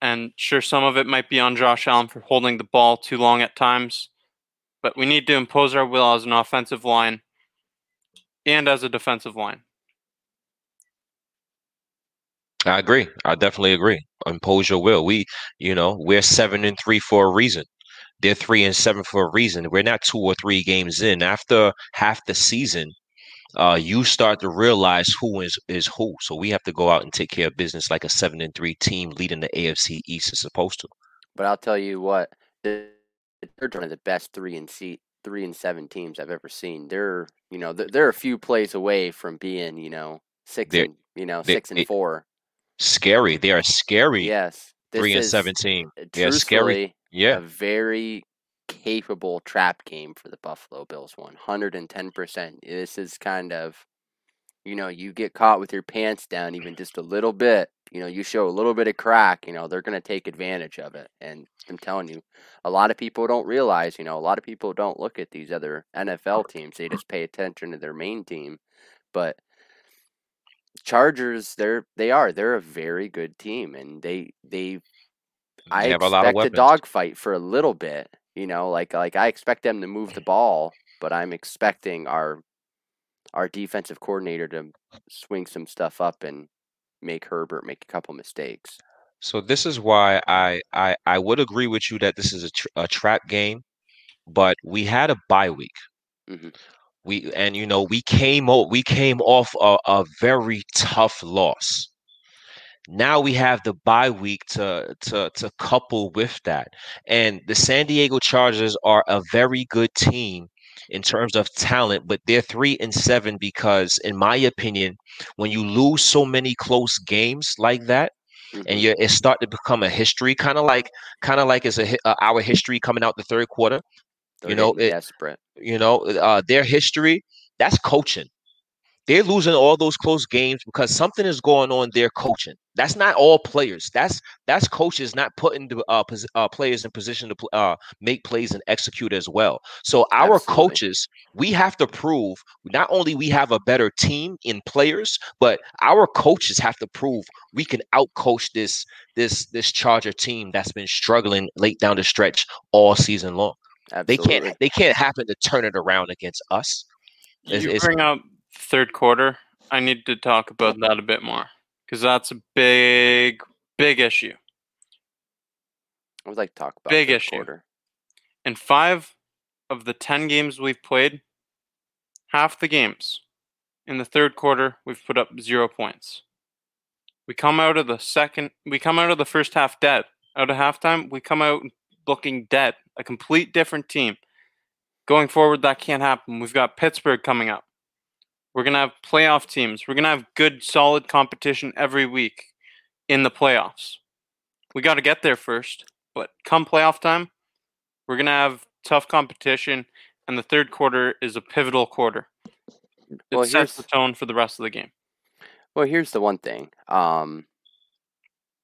And sure, some of it might be on Josh Allen for holding the ball too long at times, but we need to impose our will as an offensive line and as a defensive line. I agree. I definitely agree. Impose your will. We, you know, we're seven and three for a reason. They're three and seven for a reason. We're not two or three games in. After half the season, uh, you start to realize who is is who. So we have to go out and take care of business like a seven and three team leading the AFC East is supposed to. But I'll tell you what, they're one of the best three and seat three and seven teams I've ever seen. They're you know they're, they're a few plays away from being you know 6 They're- and you know six and four. Scary. They are scary. Yes, this three and seventeen. seven They are scary. Yeah. a very capable trap game for the Buffalo Bills. One hundred and ten percent. This is kind of, you know, you get caught with your pants down even just a little bit. You know, you show a little bit of crack. You know, they're gonna take advantage of it. And I'm telling you, a lot of people don't realize. You know, a lot of people don't look at these other NFL teams. They just pay attention to their main team, but. Chargers, they're they are they're a very good team, and they they I have a lot of expect a weapons. dogfight for a little bit. You know, like like I expect them to move the ball, but I'm expecting our our defensive coordinator to swing some stuff up and make Herbert make a couple mistakes. So this is why I I I would agree with you that this is a, tr- a trap game, but we had a bye week. Mhm. We and you know we came o- we came off a, a very tough loss. Now we have the bye week to to to couple with that, and the San Diego Chargers are a very good team in terms of talent, but they're three and seven because, in my opinion, when you lose so many close games like that and Mhm. you it's starting to become a history, kind of like kind of like it's a uh, our history coming out the third quarter. You know, it- desperate. You know, uh, their history that's coaching. They're losing all those close games because something is going on. Their coaching. That's not all players. That's that's coaches not putting the uh, pos- uh, players in position to uh, make plays and execute as well. So our Absolutely. coaches, we have to prove not only we have a better team in players, but our coaches have to prove we can outcoach this this this Charger team that's been struggling late down the stretch all season long. They can't they can't happen to turn it around against us. You it's- bring up third quarter. I need to talk about that a bit more because that's a big, big issue. I would like to talk about Big third issue. quarter. In five of the 10 games we've played, half the games in the third quarter, we've put up zero points. We come out of the second, we come out of the first half dead. Out of halftime, we come out looking dead, a complete different team. Going forward, that can't happen. We've got Pittsburgh coming up. We're going to have playoff teams. We're going to have good, solid competition every week in the playoffs. We got to get there first. But come playoff time, we're going to have tough competition, and the third quarter is a pivotal quarter. It Well, sets the tone for the rest of the game. Well, here's the one thing. Um,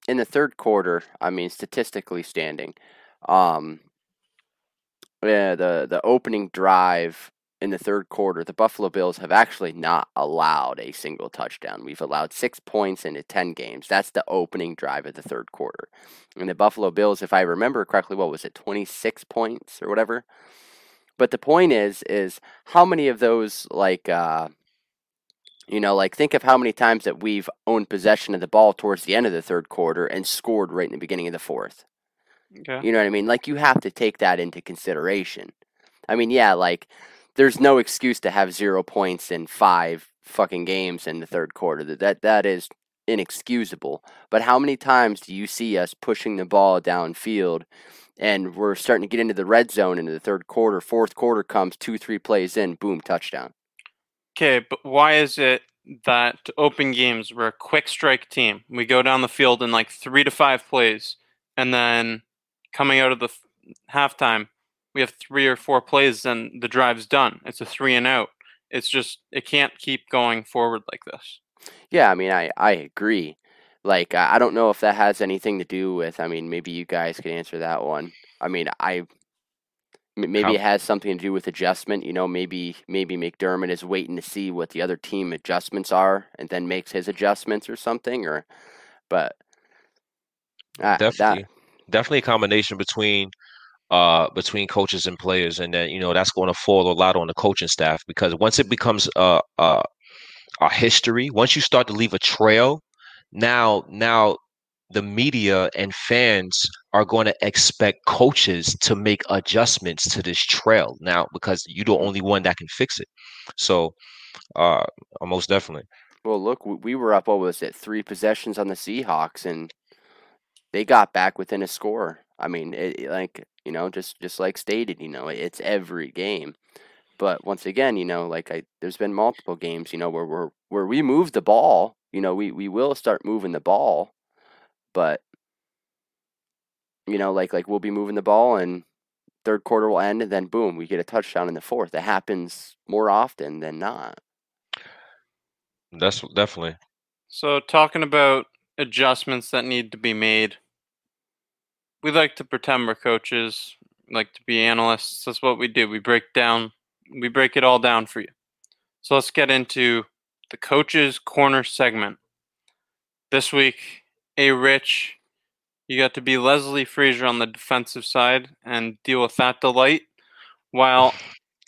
in the third quarter, I mean, statistically standing, um, yeah, the the opening drive in the third quarter, the Buffalo Bills have actually not allowed a single touchdown. We've allowed six points into ten games. That's the opening drive of the third quarter. And the Buffalo Bills, if I remember correctly, what was it, twenty six points or whatever? But the point is, is how many of those like uh, you know, like think of how many times that we've owned possession of the ball towards the end of the third quarter and scored right in the beginning of the fourth. Okay. You know what I mean? Like you have to take that into consideration. I mean, yeah, like there's no excuse to have zero points in five fucking games in the third quarter. That that, that is inexcusable. But how many times do you see us pushing the ball downfield and we're starting to get into the red zone into the third quarter, fourth quarter comes two, three plays in, boom, touchdown. Okay, but why is it that open games we're a quick strike team? We go down the field in like three to five plays, and then coming out of the f- halftime, we have three or four plays, then the drive's done. It's a three and out. It's just it can't keep going forward like this. Yeah, I mean, I I agree. Like, I I don't know if that has anything to do with. I mean, maybe you guys could answer that one. I mean, I maybe it has something to do with adjustment. You know, maybe maybe McDermott is waiting to see what the other team adjustments are, and then makes his adjustments or something. Or, but uh, definitely, that definitely a combination between uh between coaches and players, and then you know that's going to fall a lot on the coaching staff because once it becomes a a, a history, once you start to leave a trail, now now the media and fans are going to expect coaches to make adjustments to this trail now because you're the only one that can fix it. So, uh, most definitely. Well, look, we were up. What was it? Three possessions on the Seahawks, and they got back within a score. I mean, it, it- like you know, just just like stated, you know, it's every game. But once again, you know, like I, there's been multiple games, you know, where we're where we move the ball. You know, we we will start moving the ball, but you know, like like we'll be moving the ball, and third quarter will end, and then boom, we get a touchdown in the fourth. It happens more often than not. That's definitely. So talking about adjustments that need to be made. We like to pretend we're coaches, like to be analysts. That's what we do. We break down we break it all down for you. So let's get into the coaches corner segment. This week, A Rich, you got to be Leslie Frazier on the defensive side and deal with that delight. While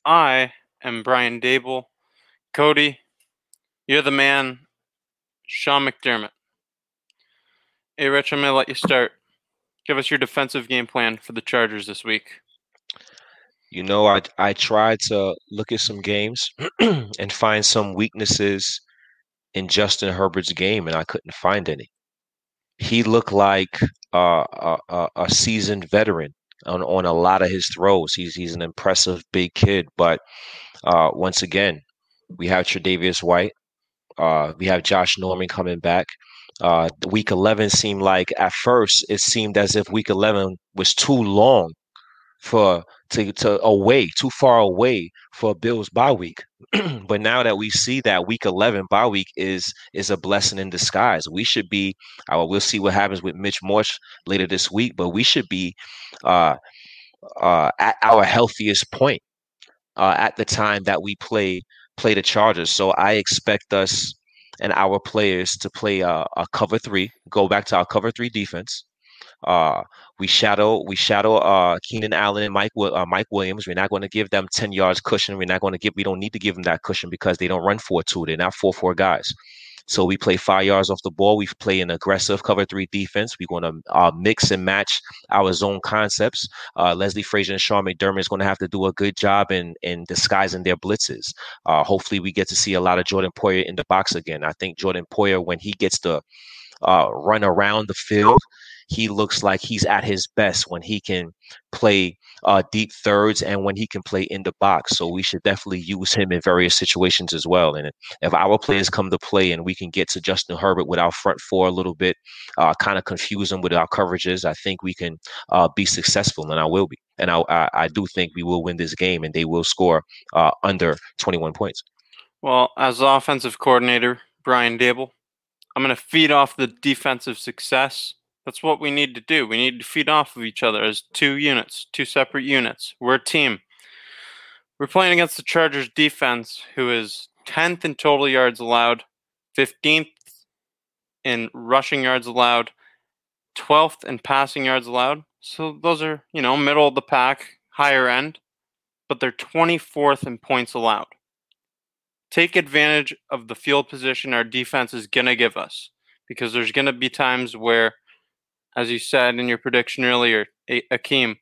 I am Brian Daboll. Cody, you're the man Sean McDermott. Hey, Rich, I'm going to let you start. Give us your defensive game plan for the Chargers this week. You know, I I tried to look at some games and find some weaknesses in Justin Herbert's game, and I couldn't find any. He looked like uh, a, a seasoned veteran on on a lot of his throws. He's he's an impressive big kid, but uh, once again, we have Tre'Davious White. Uh, we have Josh Norman coming back. Uh, week 11 seemed like at first it seemed as if week 11 was too long for to to away too far away for Bills bye week. but now that we see that week 11 bye week is is a blessing in disguise. We should be uh, we'll see what happens with Mitch Morse later this week, but we should be uh uh at our healthiest point uh at the time that we play play the Chargers. So I expect us and our players to play uh, a cover 3, go back to our cover 3 defense. Uh, we shadow we shadow uh Keenan Allen and Mike uh, Mike Williams. We're not going to give them ten yards cushion. We're not going to give. We don't need to give them that cushion because they don't run four two. They're not four four guys. So we play five yards off the ball. We play an aggressive cover three defense. We're going to uh, mix and match our zone concepts. Uh, Leslie Frazier and Sean McDermott is going to have to do a good job in in disguising their blitzes. Uh, hopefully, we get to see a lot of Jordan Poyer in the box again. I think Jordan Poyer, when he gets to uh, run around the field, he looks like he's at his best when he can play uh, deep thirds and when he can play in the box. So we should definitely use him in various situations as well. And if our players come to play and we can get to Justin Herbert with our front four a little bit, uh, kind of confuse him with our coverages, I think we can uh, be successful, and I will be. And I, I, I do think we will win this game, and they will score uh, under 21 points. Well, as offensive coordinator, Brian Daboll, I'm going to feed off the defensive success. That's what we need to do. We need to feed off of each other as two units, two separate units. We're a team. We're playing against the Chargers defense, who is 10th in total yards allowed, 15th in rushing yards allowed, 12th in passing yards allowed. So those are, you know, middle of the pack, higher end, but they're 24th in points allowed take advantage of the field position our defense is going to give us because there's going to be times where, as you said in your prediction earlier, A- Akeem,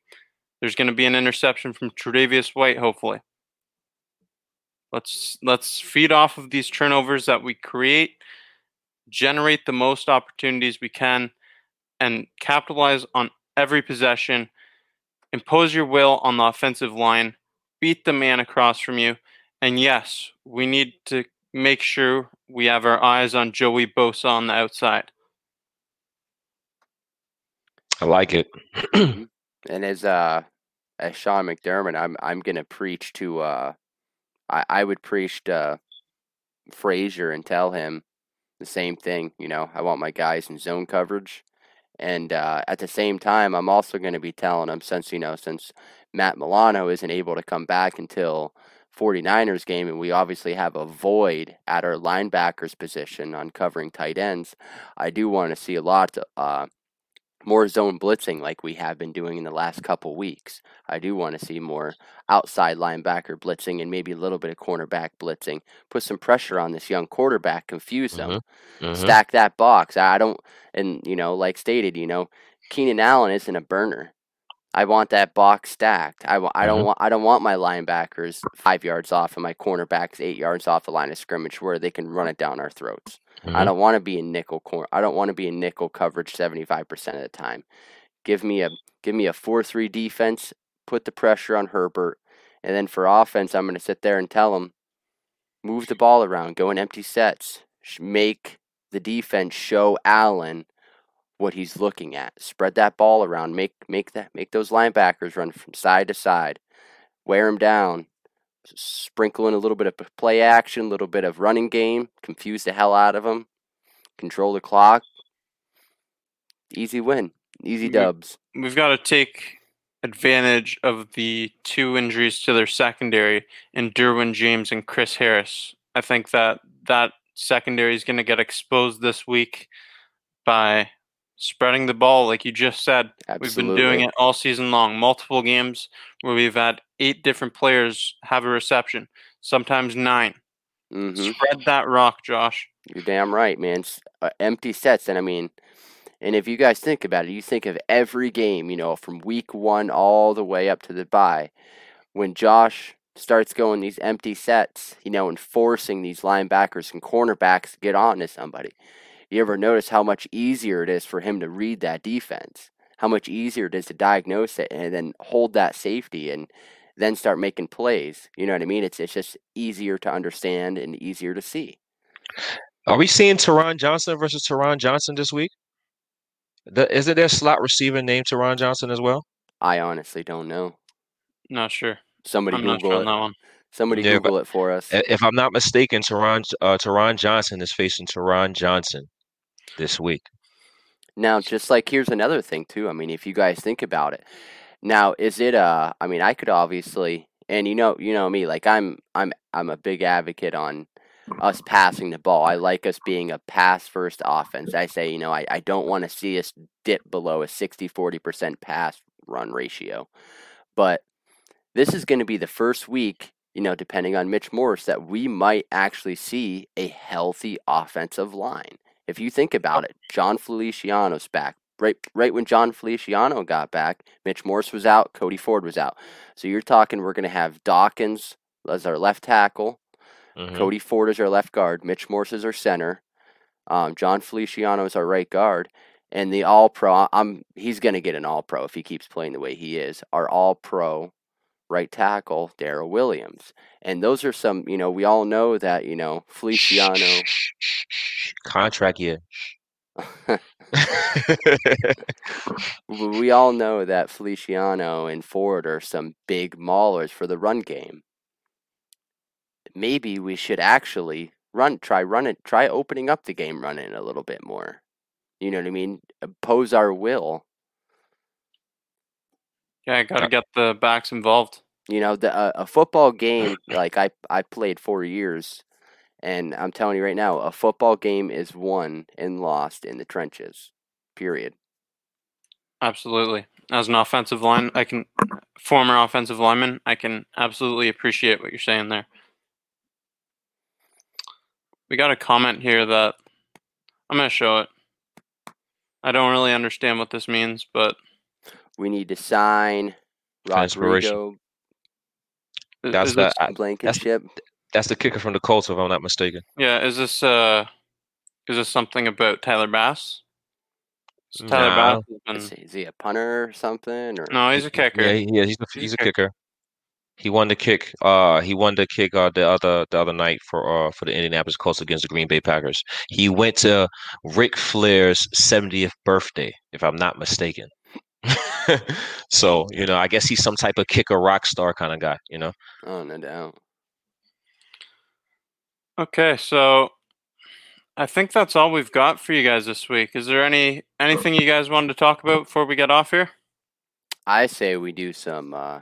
there's going to be an interception from Tre'Davious White. Hopefully, let's let's feed off of these turnovers that we create, generate the most opportunities we can, and capitalize on every possession. Impose your will on the offensive line. Beat the man across from you. And yes, we need to make sure we have our eyes on Joey Bosa on the outside. I like it. and as uh as Sean McDermott, I'm I'm gonna preach to uh, I I would preach to Frazier and tell him the same thing. You know, I want my guys in zone coverage, and uh, at the same time, I'm also going to be telling him since you know since Matt Milano isn't able to come back until 49ers game, and we obviously have a void at our linebackers position on covering tight ends. I do want to see a lot uh, more zone blitzing like we have been doing in the last couple weeks. I do want to see more outside linebacker blitzing and maybe a little bit of cornerback blitzing. Put some pressure on this young quarterback, confuse them, Mm-hmm. Mhm. stack that box. I don't, and you know, like stated, you know, Keenan Allen isn't a burner. I want that box stacked. I, I don't Mhm. want I don't want my linebackers five yards off and my cornerbacks eight yards off the line of scrimmage where they can run it down our throats. I Mhm. don't want to be in nickel cor- I don't want to be in nickel coverage seventy five percent of the time. Give me a give me a four three defense. Put the pressure on Herbert, and then for offense, I'm going to sit there and tell them, move the ball around, go in empty sets, make the defense show Allen what he's looking at. Spread that ball around. Make make that make those linebackers run from side to side. Wear them down. Sprinkle in a little bit of play action, a little bit of running game. Confuse the hell out of them. Control the clock. Easy win. Easy dubs. We've got to take advantage of the two injuries to their secondary in Derwin James and Chris Harris. I think that that secondary is going to get exposed this week by spreading the ball, like you just said. We've been doing it all season long, multiple games where we've had eight different players have a reception, sometimes 9 hmm Spread that rock, Josh. You're damn right, man. Uh, empty sets, and I mean, and if you guys think about it, you think of every game, you know, from week one all the way up to the bye, when Josh starts going these empty sets, you know, and forcing these linebackers and cornerbacks to get on to somebody. You ever notice how much easier it is for him to read that defense? How much easier it is to diagnose it and then hold that safety and then start making plays. You know what I mean? It's it's just easier to understand and easier to see. Are we seeing Teron Johnson versus Teron Johnson this week? The, is it their slot receiver named Teron Johnson as well? I honestly don't know. Not sure. Somebody I'm not Google sure on it. that one. Somebody Yeah, Google it for us. If I'm not mistaken, Teron uh, Teron Johnson is facing Teron Johnson this week. Now, just like here's another thing too. I mean, if you guys think about it, now is it uh I mean, I could obviously, and you know, you know me, like I'm, I'm, I'm a big advocate on us passing the ball. I like us being a pass first offense. I say, you know, I, I don't want to see us dip below a 60 40% pass run ratio. But this is going to be the first week, you know, depending on Mitch Morse, that we might actually see a healthy offensive line. If you think about it, Jon Feliciano's back. Right, right when Jon Feliciano got back, Mitch Morse was out, Cody Ford was out. So you're talking we're going to have Dawkins as our left tackle, Mhm. Cody Ford is our left guard. Mitch Morse is our center. Um, Jon Feliciano is our right guard. And the All Pro, I'm he's gonna get an All Pro if he keeps playing the way he is. Our All Pro right tackle, Daryl Williams. And those are some, you know, we all know that, you know, Feliciano. Contract year. we all know that Feliciano and Ford are some big maulers for the run game. Maybe we should actually run, try run it, try opening up the game running a little bit more. You know what I mean? Oppose our will. Yeah, got to get the backs involved. You know, the uh, a football game like I I played four years, and I'm telling you right now, a football game is won and lost in the trenches. Period. Absolutely. As an offensive line, I can former offensive lineman, I can absolutely appreciate what you're saying there. We got a comment here that I'm going to show it. I don't really understand what this means, but We need to sign Transpiration. Rodrigo That's the this, Blankenship. that's the kicker from the Colts, if I'm not mistaken. yeah, is this uh is this something about Tyler Bass? So Tyler No. Bass has Is, been he- is he a punter or something? Or No, he's a kicker. Yeah, he- yeah, he's a, He's he's a a kicker. He won the kick. Uh, he won the kick uh, the other the other night for uh for the Indianapolis Colts against the Green Bay Packers. He went to Ric Flair's 70th birthday, if I'm not mistaken. so you know, I guess he's some type of kicker rock star kind of guy. You know. Oh, no doubt. Okay, so I think that's all we've got for you guys this week. Is there any anything you guys wanted to talk about before we get off here? I say we do some. Uh,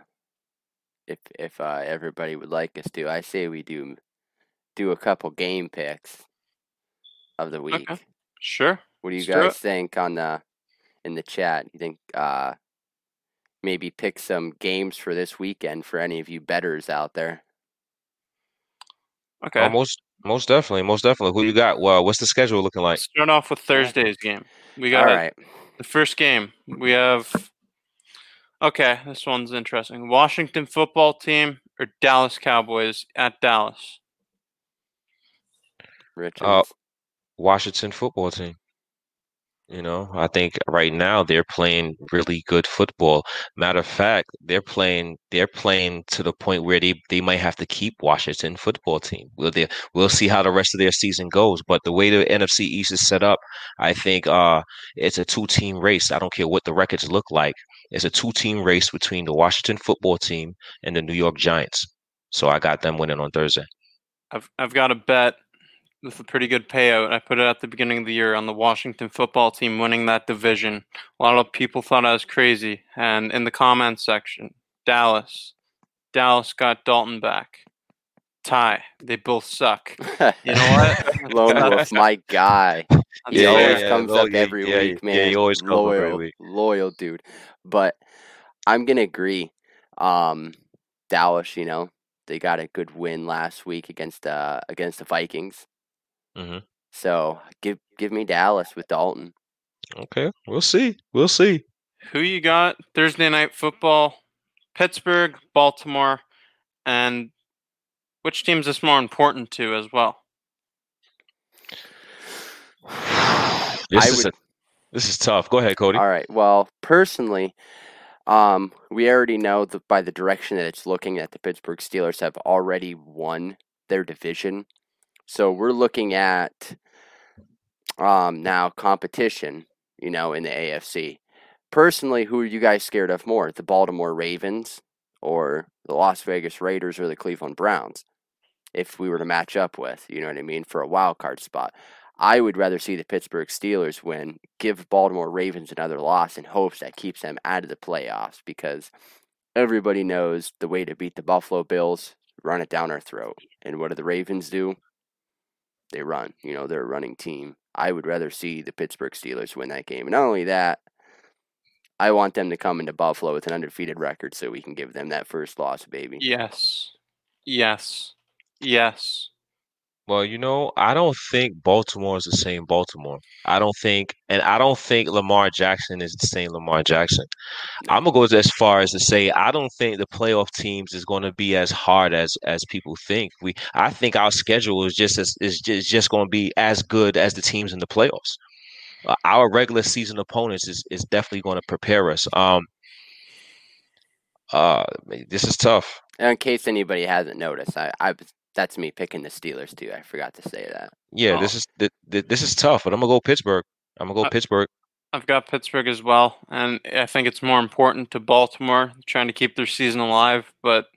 if if uh, everybody would like us to, I say we do do a couple game picks of the week. Okay. Sure. What do you Let's guys it. think on the in the chat? You think uh, maybe pick some games for this weekend for any of you betters out there? Okay. Oh, most most definitely, most definitely. Who you got? Well, what's the schedule looking like? Start off with Thursday's game. We got right. the first game. We have. Okay, this one's interesting. Washington football team or Dallas Cowboys at Dallas. Richards. Uh, Washington football team. You know, I think right now they're playing really good football. Matter of fact, they're playing they're playing to the point where they, they might have to keep Washington football team. We'll they, we'll see how the rest of their season goes. But the way the NFC East is set up, I think uh it's a two team race. I don't care what the records look like. It's a two team race between the Washington football team and the New York Giants. So I got them winning on Thursday. I've I've got a bet with a pretty good payout. I put it at the beginning of the year on the Washington football team winning that division. A lot of people thought I was crazy, and in the comments section, Dallas, Dallas got Dalton back. Tie. They both suck. You know what? Lone Wolf, my guy. He Yeah, always yeah, comes up every yeah, week, yeah, man. he always comes up loyal, every week. loyal dude. But I'm gonna agree. Um, Dallas, you know, they got a good win last week against uh against the Vikings. Mhm. So give give me Dallas with Dalton. Okay, we'll see. We'll see. Who you got Thursday night football? Pittsburgh, Baltimore, and which team's this more important to as well? This I is would- a, this is tough. Go ahead, Cody. All right. Well, personally, um, we already know that by the direction that it's looking that the Pittsburgh Steelers have already won their division. So we're looking at um, now competition, you know, in the AFC. Personally, who are you guys scared of more? The Baltimore Ravens or the Las Vegas Raiders or the Cleveland Browns? If we were to match up with, you know what I mean, for a wild card spot. I would rather see the Pittsburgh Steelers win, give Baltimore Ravens another loss in hopes that keeps them out of the playoffs because everybody knows the way to beat the Buffalo Bills, run it down our throat. And what do the Ravens do? They run. You know, they're a running team. I would rather see the Pittsburgh Steelers win that game. And not only that, I want them to come into Buffalo with an undefeated record so we can give them that first loss, baby. Yes. Yes. Yes. Well, you know, I don't think Baltimore is the same Baltimore. I don't think, and I don't think Lamar Jackson is the same Lamar Jackson. I'm gonna go as far as to say I don't think the playoff teams is going to be as hard as as people think. We, I think our schedule is just as is just, just going to be as good as the teams in the playoffs. Uh, our regular season opponents is is definitely going to prepare us. Um, uh, this is tough. And in case anybody hasn't noticed, I, I was- that's me picking the Steelers too. I forgot to say that. Yeah, Oh. this is th- th- this is tough, but I'm gonna go Pittsburgh. I'm gonna go Uh, Pittsburgh. I've got Pittsburgh as well, and I think it's more important to Baltimore trying to keep their season alive, but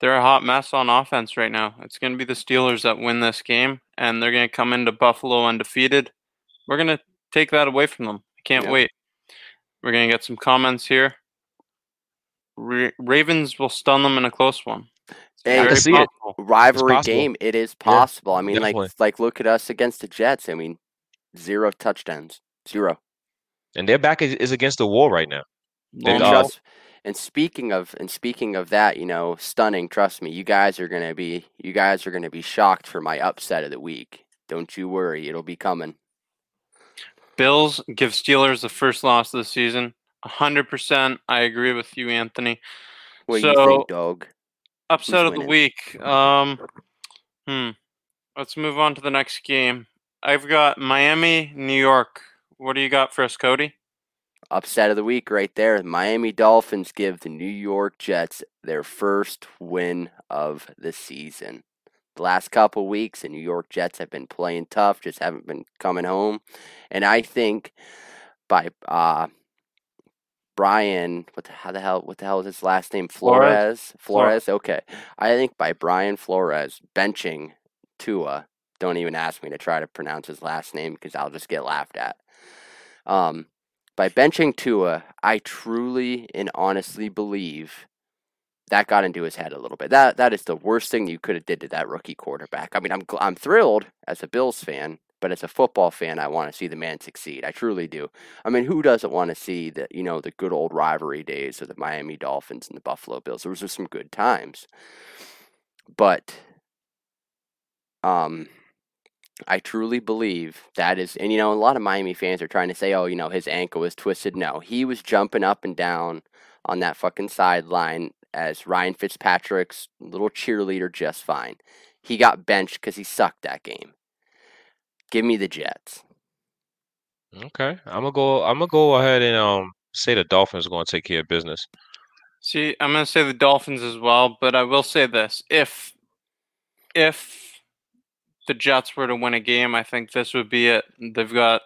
they're a hot mess on offense right now. It's going to be the Steelers that win this game, and they're going to come into Buffalo undefeated. We're going to take that away from them. I can't Yeah. wait. We're going to get some comments here. Ra- Ravens will stun them in a close one. It's Hey, I see it. Rivalry game, it is possible. I mean, definitely. like like look at us against the Jets. I mean, zero touchdowns, zero. And their back is, is against the wall right now. Lone And uh, trust. And speaking of and speaking of that, you know, stunning. Trust me, you guys are gonna be you guys are gonna be shocked for my upset of the week. Don't you worry, it'll be coming. Bills give Steelers the first loss of the season. 100%. I agree with you, Anthony. What do you think, dog? Upset of the week. Um, hmm. Let's move on to the next game. I've got Miami, New York. What do you got for us, Cody? Upset of the week right there. Miami Dolphins give the New York Jets their first win of the season. The last couple weeks, the New York Jets have been playing tough, just haven't been coming home. And I think by uh Brian, what the, how the hell, what the hell is his last name? Flores. Flores. Flores. Okay, I think by Brian Flores benching Tua. Don't even ask me to try to pronounce his last name because I'll just get laughed at. Um, by benching Tua, I truly and honestly believe that got into his head a little bit. That that is the worst thing you could have did to that rookie quarterback. I mean, I'm I'm thrilled as a Bills fan, but as a football fan, I want to see the man succeed. I truly do. I mean, who doesn't want to see the you know the good old rivalry days of the Miami Dolphins and the Buffalo Bills? Those were some good times, but um. I truly believe that is, and you know, a lot of Miami fans are trying to say, oh, you know, his ankle was twisted. No, he was jumping up and down on that fucking sideline as Ryan Fitzpatrick's little cheerleader just fine. He got benched because he sucked that game. Give me the Jets. Okay, I'm gonna go. I'm gonna go ahead and um say the Dolphins are going to take care of business. See, I'm going to say the Dolphins as well, but I will say this: if if the Jets were to win a game, I think this would be it. They've got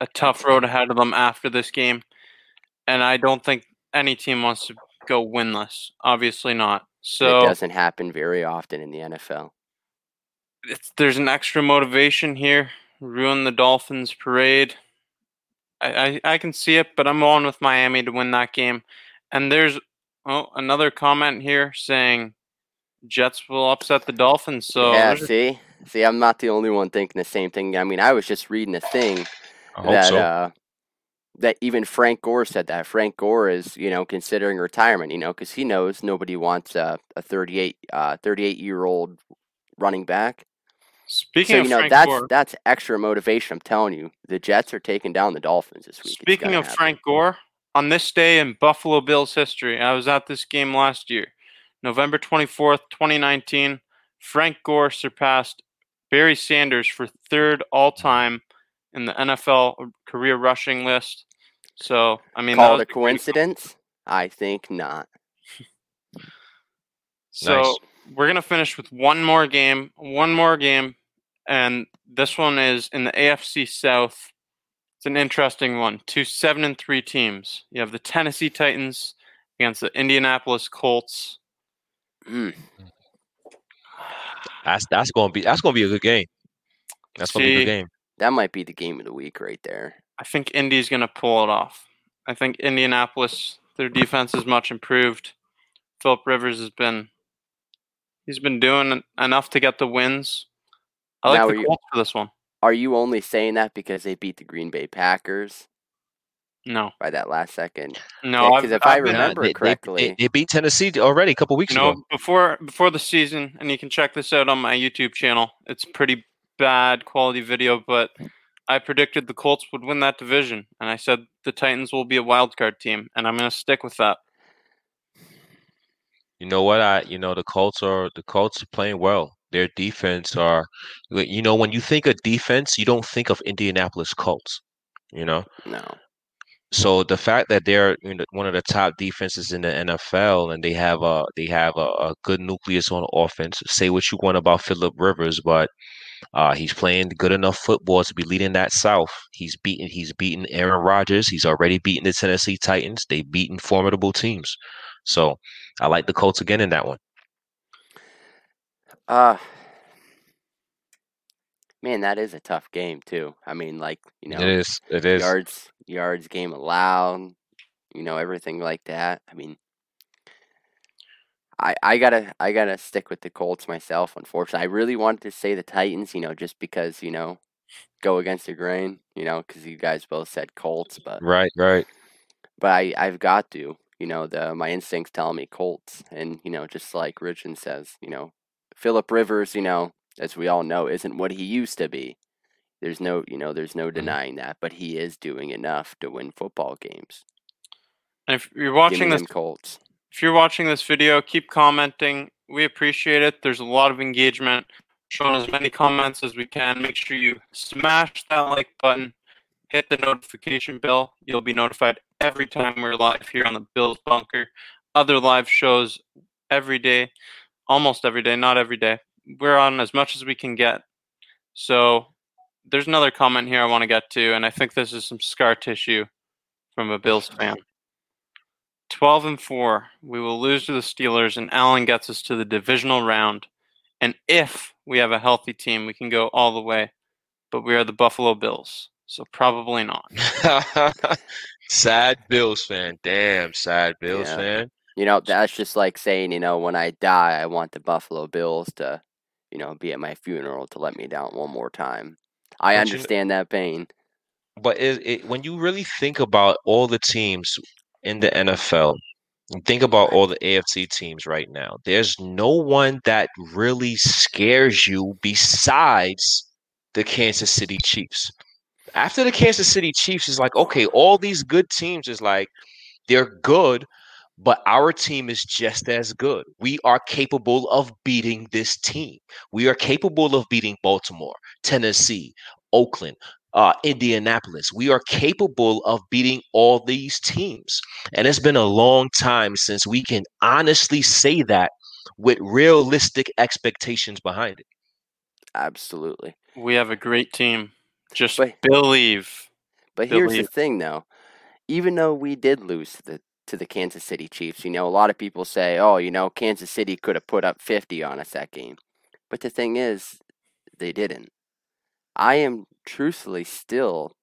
a tough road ahead of them after this game, and I don't think any team wants to go winless. Obviously not. So it doesn't happen very often in the NFL. It's, there's an extra motivation here. Ruin the Dolphins parade. I, I, I can see it, but I'm on with Miami to win that game. And there's oh another comment here saying Jets will upset the Dolphins. So yeah, see, see, I'm not the only one thinking the same thing. I mean, I was just reading a thing that so. uh, that even Frank Gore said that Frank Gore is you know considering retirement. You know, because he knows nobody wants a, a 38 uh, 38 year old running back. Speaking so of you know Frank that's Gore, that's extra motivation. I'm telling you, the Jets are taking down the Dolphins this week. Speaking of happen. Frank Gore, on this day in Buffalo Bills history, I was at this game last year, November 24th, 2019. Frank Gore surpassed Barry Sanders for third all time in the NFL career rushing list. So, I mean, that call was it a coincidence? I think not. So Nice. We're gonna finish with one more game, one more game, and this one is in the AFC South. It's an interesting one. Two seven and three teams. You have the Tennessee Titans against the Indianapolis Colts. Mm. That's that's going to be that's going to be a good game. That's going to be a good game. That might be the game of the week right there. I think Indy's gonna pull it off. I think Indianapolis, their defense is much improved. Philip Rivers has been he's been doing enough to get the wins. I like Now, the are you- Colts for this one. Are you only saying that because they beat the Green Bay Packers No, by that last second? no. Yeah, 'cause if I I've been- remember they, it correctly- they, they beat Tennessee already a couple weeks You know, ago. before before the season, and you can check this out on my YouTube channel. It's pretty bad quality video, but I predicted the Colts would win that division, and I said the Titans will be a wild card team, and I'm going to stick with that. You know what? I you know the Colts are the Colts are playing well. Their defense are you know when you think of defense, you don't think of Indianapolis Colts. You know, No. so the fact that they're you know, one of the top defenses in the NFL and they have a they have a, a good nucleus on offense. Say what you want about Philip Rivers, but uh, he's playing good enough football to be leading that South. He's beaten he's beaten Aaron Rodgers. He's already beaten the Tennessee Titans. They've beaten formidable teams. So I like the Colts again in that one. Uh man, that is a tough game too. I mean, like you know, it is. It is. yards, yards, game allowed, you know, everything like that. I mean, I I gotta I gotta stick with the Colts myself. Unfortunately, I really wanted to say the Titans, you know, just because you know, go against the grain, you know, because you guys both said Colts, but Right. Right. but I I've got to, you know, the my instincts tell me Colts, and you know, just like Richard says, you know, Philip Rivers, you know, as we all know, isn't what he used to be. There's no, you know, there's no mm-hmm. denying that, but he is doing enough to win football games. And if you're watching this Colts. if you're watching this video, keep commenting. We appreciate it. There's a lot of engagement. Showing as many comments as we can. Make sure you smash that like button, hit the notification bell. You'll be notified every time we're live here on the Bills Bunker. Other live shows every day, almost every day, not every day. We're on as much as we can get. So there's another comment here I want to get to, and I think this is some scar tissue from a Bills fan. 12 and 4. We will lose to the Steelers, and Allen gets us to the divisional round. And if we have a healthy team, we can go all the way. But we are the Buffalo Bills, so probably not. sad Bills fan. Damn, sad Bills Yeah. fan. You know, that's just like saying, you know, when I die, I want the Buffalo Bills to, you know, be at my funeral to let me down one more time. I But you understand that pain. But it, it, when you really think about all the teams in the NFL, and think about all the AFC teams right now, there's no one that really scares you besides the Kansas City Chiefs. After the Kansas City Chiefs is like, okay, all these good teams is like, they're good, but our team is just as good. We are capable of beating this team. We are capable of beating Baltimore, Tennessee, Oakland, uh, Indianapolis. We are capable of beating all these teams. And it's been a long time since we can honestly say that with realistic expectations behind it. Absolutely. We have a great team. Just But- believe. But here's the thing, though. Even though we did lose to the to the Kansas City Chiefs, you know, a lot of people say, "Oh, you know, Kansas City could have put up 50 on us that game," but the thing is, they didn't. I am truthfully still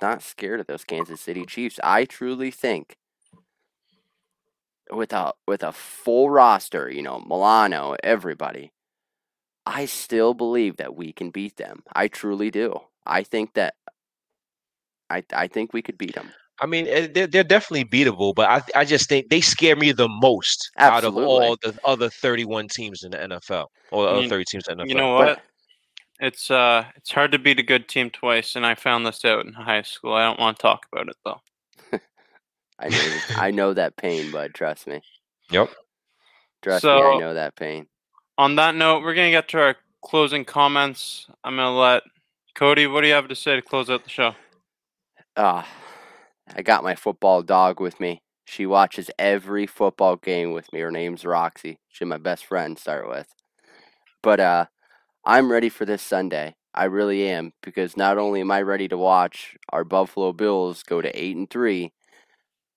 not scared of those Kansas City Chiefs. I truly think with a with a full roster, you know, Milano, everybody, I still believe that we can beat them. I truly do. I think that I I think we could beat them. I mean, eh, they're, they're definitely beatable, but I, I just think they scare me the most out of all the other 31 teams in the NFL or the other You- 30 teams in the NFL. You know But- what? It's uh, it's hard to beat a good team twice, and I found this out in high school. I don't want to talk about it though. I know I know that pain, bud. Trust me. Yep. Trust me, I know that pain. On that note, we're gonna get to our closing comments. I'm gonna let Cody. What do you have to say to close out the show? Ah, I got my football dog with me. She watches every football game with me. Her name's Roxy. She's my best friend. to Start with, but uh, I'm ready for this Sunday. I really am because not only am I ready to watch our Buffalo Bills go to eight and three,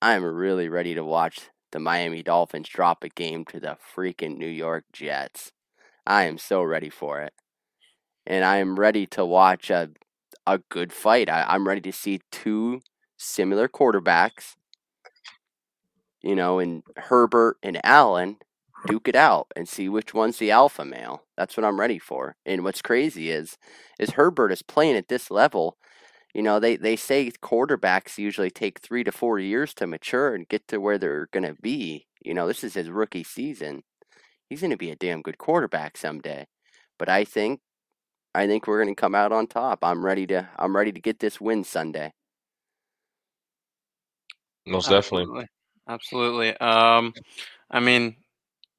I'm really ready to watch the Miami Dolphins drop a game to the freaking New York Jets. I am so ready for it, and I am ready to watch a a good fight. I, I'm ready to see two similar quarterbacks, you know, and Herbert and Allen duke it out and see which one's the alpha male. That's what I'm ready for. And what's crazy is is Herbert is playing at this level. You know, they, they say quarterbacks usually take three to four years to mature and get to where they're gonna be. You know, this is his rookie season. He's gonna be a damn good quarterback someday. But I think I think we're gonna come out on top. I'm ready to I'm ready to get this win Sunday. Most definitely. Absolutely. Absolutely. Um, I mean,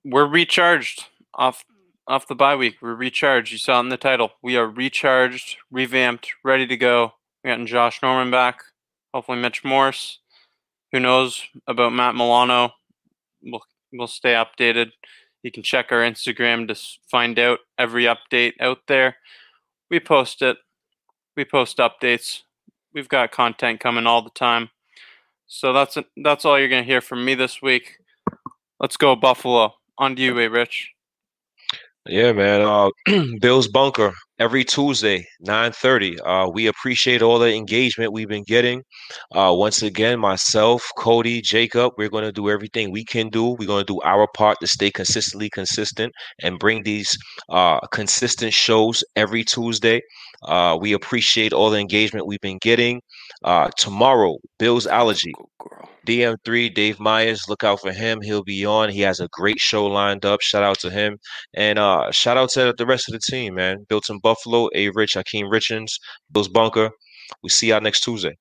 we're recharged off off the bye week. We're recharged. You saw it in the title. We are recharged, revamped, ready to go. We gotten Josh Norman back. Hopefully, Mitch Morse. Who knows about Matt Milano? We'll we'll stay updated. You can check our Instagram to find out every update out there. We post it. We post updates. We've got content coming all the time. So that's that's all you're gonna hear from me this week. Let's go Buffalo. On to you, Rich. Yeah, man. Uh, Bill's Bunker every Tuesday, nine thirty. Uh, we appreciate all the engagement we've been getting. Uh, once again, myself, Cody, Jacob, we're going to do everything we can do. We're going to do our part to stay consistently consistent and bring these uh, consistent shows every Tuesday. Uh, we appreciate all the engagement we've been getting. Uh, tomorrow, Bill's Allergy. DM3, Dave Myers, look out for him. He'll be on. He has a great show lined up. Shout out to him. And uh, shout out to the rest of the team, man. Built in Buffalo, A Rich, Hakeem Richards, Bill's Bunker. We see y'all next Tuesday.